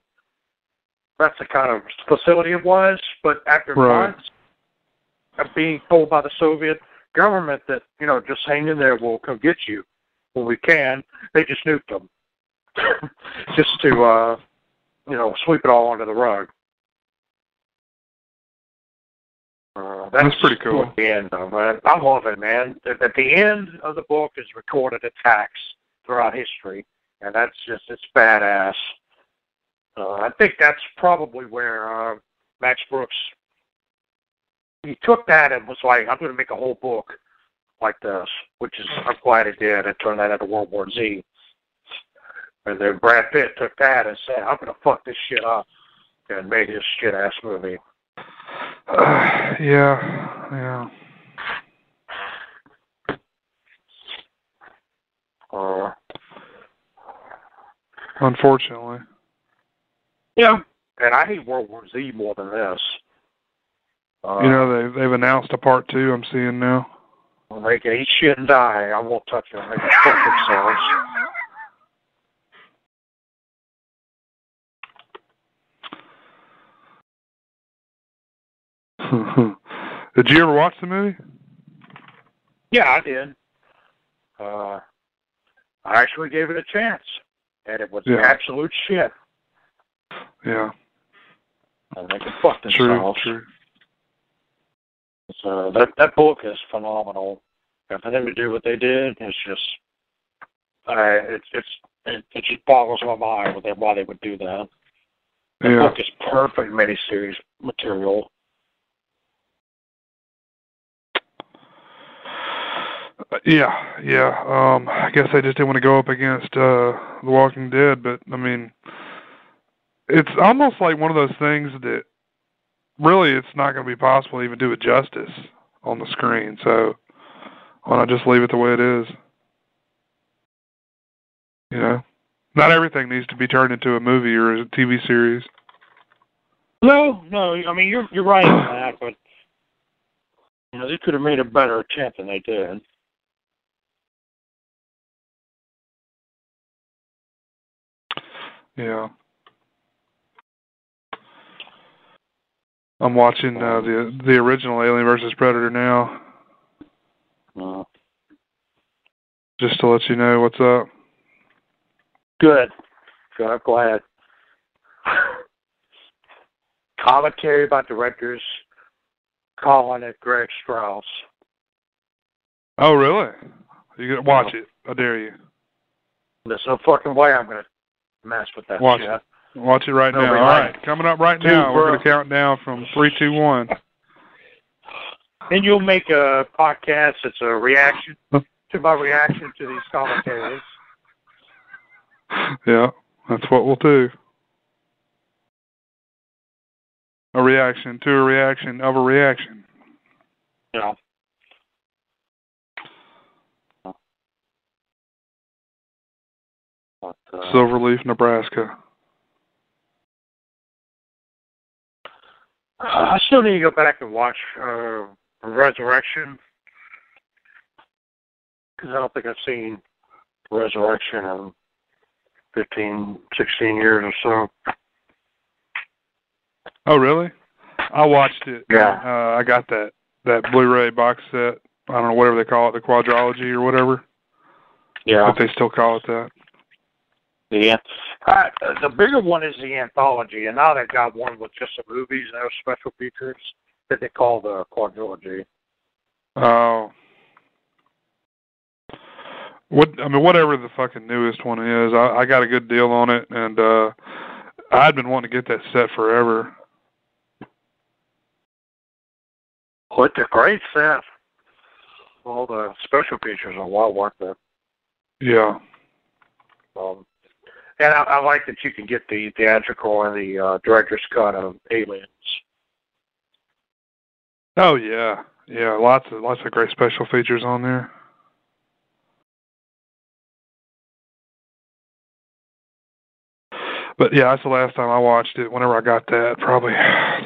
That's the kind of facility it was. But after Right. months of being told by the Soviet government that you know just hang in there, we'll come get you when we can, they just nuked them <laughs> just to uh, you know sweep it all under the rug. Uh, that's, That's pretty cool. The end of it. I love it, man. At at the end of the book is recorded attacks throughout history, and that's just it's badass. Uh, I think that's probably where uh, Max Brooks he took that and was like, I'm going to make a whole book like this, which is I'm glad he did and turned that into World War Z. And then Brad Pitt took that and said, I'm going to fuck this shit up, and made his shit ass movie. Uh, <sighs> yeah, yeah. Uh, Unfortunately. yeah, and I hate World War Z more than this. Uh, You know, they they've announced a part two. I'm seeing now. when they can eat shit and die, I won't touch them. They can fuck themselves. <laughs> <laughs> Did you ever watch the movie? Yeah, I did. Uh, I actually gave it a chance, and it was Yeah. absolute shit. Yeah, And they can fuck true, themselves. true. So that that book is phenomenal. And for them to do what they did, it's just, uh, it's it's it, it just boggles my mind with why they would do that. The Yeah, book is perfect miniseries material. Yeah, yeah. Um, I guess they just didn't want to go up against uh The Walking Dead, but I mean, it's almost like one of those things that really it's not going to be possible to even do it justice on the screen. So why not just leave it the way it is? You know, not everything needs to be turned into a movie or a TV series. No, no, I mean you're you're right on that, but you know they could have made a better attempt than they did. Yeah. I'm watching uh, the the original Alien versus Predator now, Uh, just to let you know what's up. good, good. I'm glad. Commentary by directors Colin and Greg Strause. Oh, really? You gonna watch it? I dare you. There's no fucking way I'm gonna mess with that Watch shit. Watch it right No, now. we All right, coming up right Dude, now. We're we're- gonna count down from three, two, one. Then you'll make a podcast that's a reaction to my reaction to these commentaries. yeah, that's what we'll do. A reaction to a reaction of a reaction. Yeah. But, uh, Silverleaf, Nebraska. I still need to go back and watch uh, Resurrection because I don't think I've seen Resurrection in 15, 16 years or so. Oh, really? I watched it. Yeah. Uh, I got that that Blu-ray box set. I don't know whatever they call it, the quadrology or whatever. Yeah. If they still call it that. The uh, the bigger one is the anthology, and now they've got one with just the movies and those special features that they call the quadrilogy. Oh. What I mean, whatever the fucking newest one is, I, I got a good deal on it, and uh I'd been wanting to get that set forever. Well, it's a great set. All the special features are well worth it. Yeah. Um, and I, I like that you can get the theatrical and the uh, director's cut of Aliens. Oh yeah, yeah. Lots of lots of great special features on there. But yeah, that's the last time I watched it. Whenever I got that, probably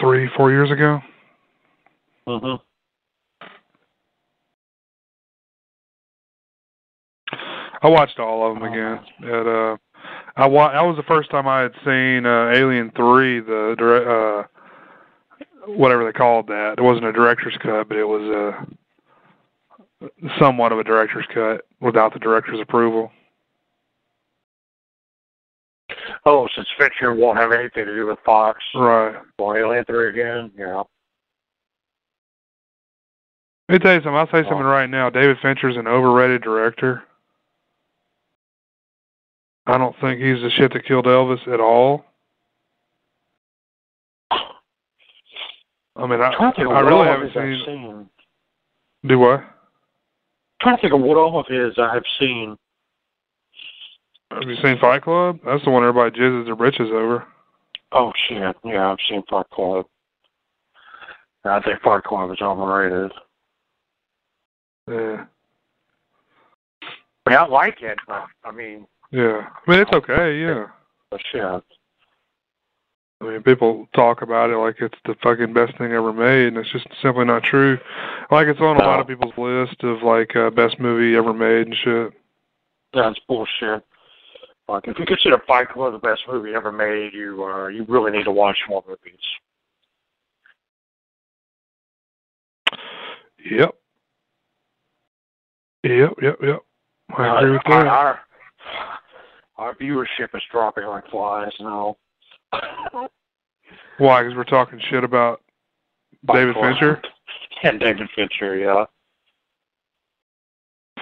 three, four years ago. Mm-hmm. I watched all of them again. At uh, I wa- that was the first time I had seen uh, Alien Three, the dire- uh, whatever they called that. It wasn't a director's cut, but it was uh, somewhat of a director's cut without the director's approval. Oh, since Fincher won't have anything to do with Fox Right. or Alien 3 again, yeah. Let me tell you something. I'll say something right now. David Fincher's an overrated director. I don't think he's the shit that killed Elvis at all. I mean, I, I'm trying to think of I really haven't seen. seen. Do what? trying to think of what all of his I have seen. Have you seen Fight Club? That's the one everybody jizzes their britches over. Oh shit! Yeah, I've seen Fight Club. I think Fight Club is overrated. Yeah. I mean, I like it, but I mean, Yeah. I mean, it's okay, yeah. but shit. I mean, people talk about it like it's the fucking best thing ever made, and it's just simply not true. Like, it's on a lot of people's list of, like, uh, best movie ever made and shit. That's bullshit. Like, if you consider Fight Club the best movie ever made, you uh, you really need to watch more movies. Yep. Yep, yep, yep. I agree with that. our, our viewership is dropping like flies now. <laughs> Why? Because we're talking shit about David Fight Fincher? <laughs> And David Fincher, yeah.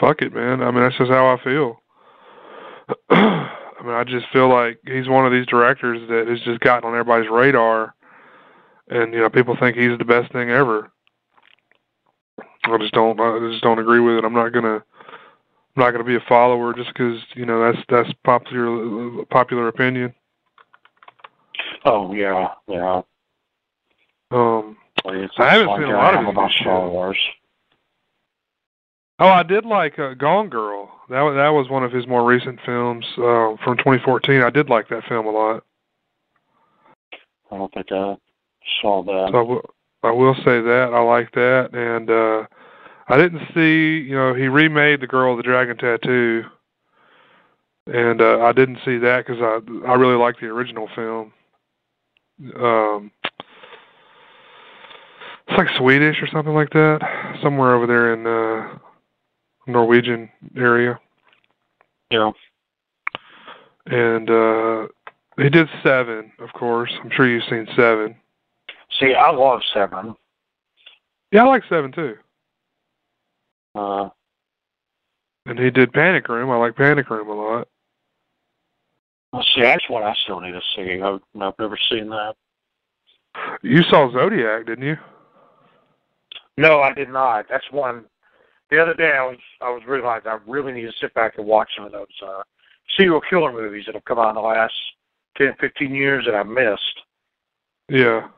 Fuck it, man. I mean, that's just how I feel. <clears throat> I mean, I just feel like he's one of these directors that has just gotten on everybody's radar, and you know, people think he's the best thing ever. I just don't. I just don't agree with it. I'm not gonna. I'm not gonna be a follower just because you know that's that's popular popular opinion. Oh yeah, yeah. Um. Well, I haven't like seen a lot of am his about shit. Star Wars. Oh, I did like uh, Gone Girl. That was that was one of his more recent films uh, from 2014. I did like that film a lot. I don't think I saw that. So I will, I will say that I like that, and uh I didn't see. You know, he remade The Girl with the Dragon Tattoo, and uh I didn't see that because I I really like the original film. Um, it's like Swedish or something like that, somewhere over there in uh Norwegian area. Yeah. And uh he did seven, of course. I'm sure you've seen seven. See, I love Seven. Yeah, I like seven too. Uh, And he did Panic Room. I like Panic Room a lot. well, see, that's what I still need to see. I've, I've never seen that. You saw Zodiac, didn't you? No, I did not. That's one. The other day, I was I was realizing I really need to sit back and watch some of those uh, serial killer movies that have come out in the last 10, 15 years that I missed. Yeah.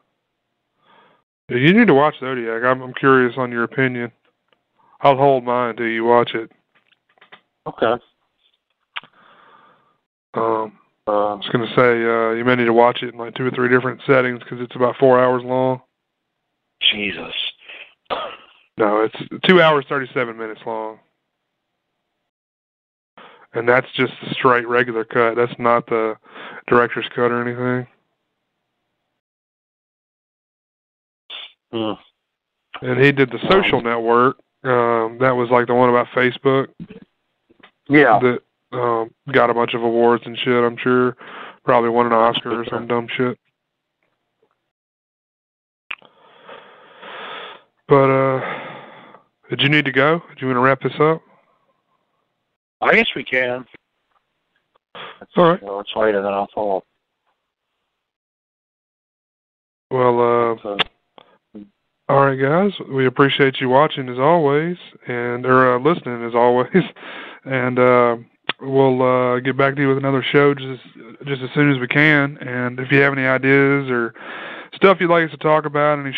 yeah you need to watch Zodiac. I'm, I'm curious on your opinion. I'll hold mine until you watch it. Okay. Um, uh, I was going to say, uh, you may need to watch it in like two or three different settings because it's about four hours long. Jesus. No, it's two hours, 37 minutes long. And that's just the straight regular cut. That's not the director's cut or anything. Mm. And he did the social network. Um, that was like the one about Facebook. Yeah. That um, got a bunch of awards and shit. I'm sure, probably won an Oscar or some dumb shit. But uh, did you need to go? Do you want to wrap this up? I guess we can. All right. Well, it's later than I thought. Well, uh, So, all right, guys. We appreciate you watching as always, and or uh, listening as always, <laughs> and uh, we'll uh, get back to you with another show just just as soon as we can. And if you have any ideas or stuff you'd like us to talk about, any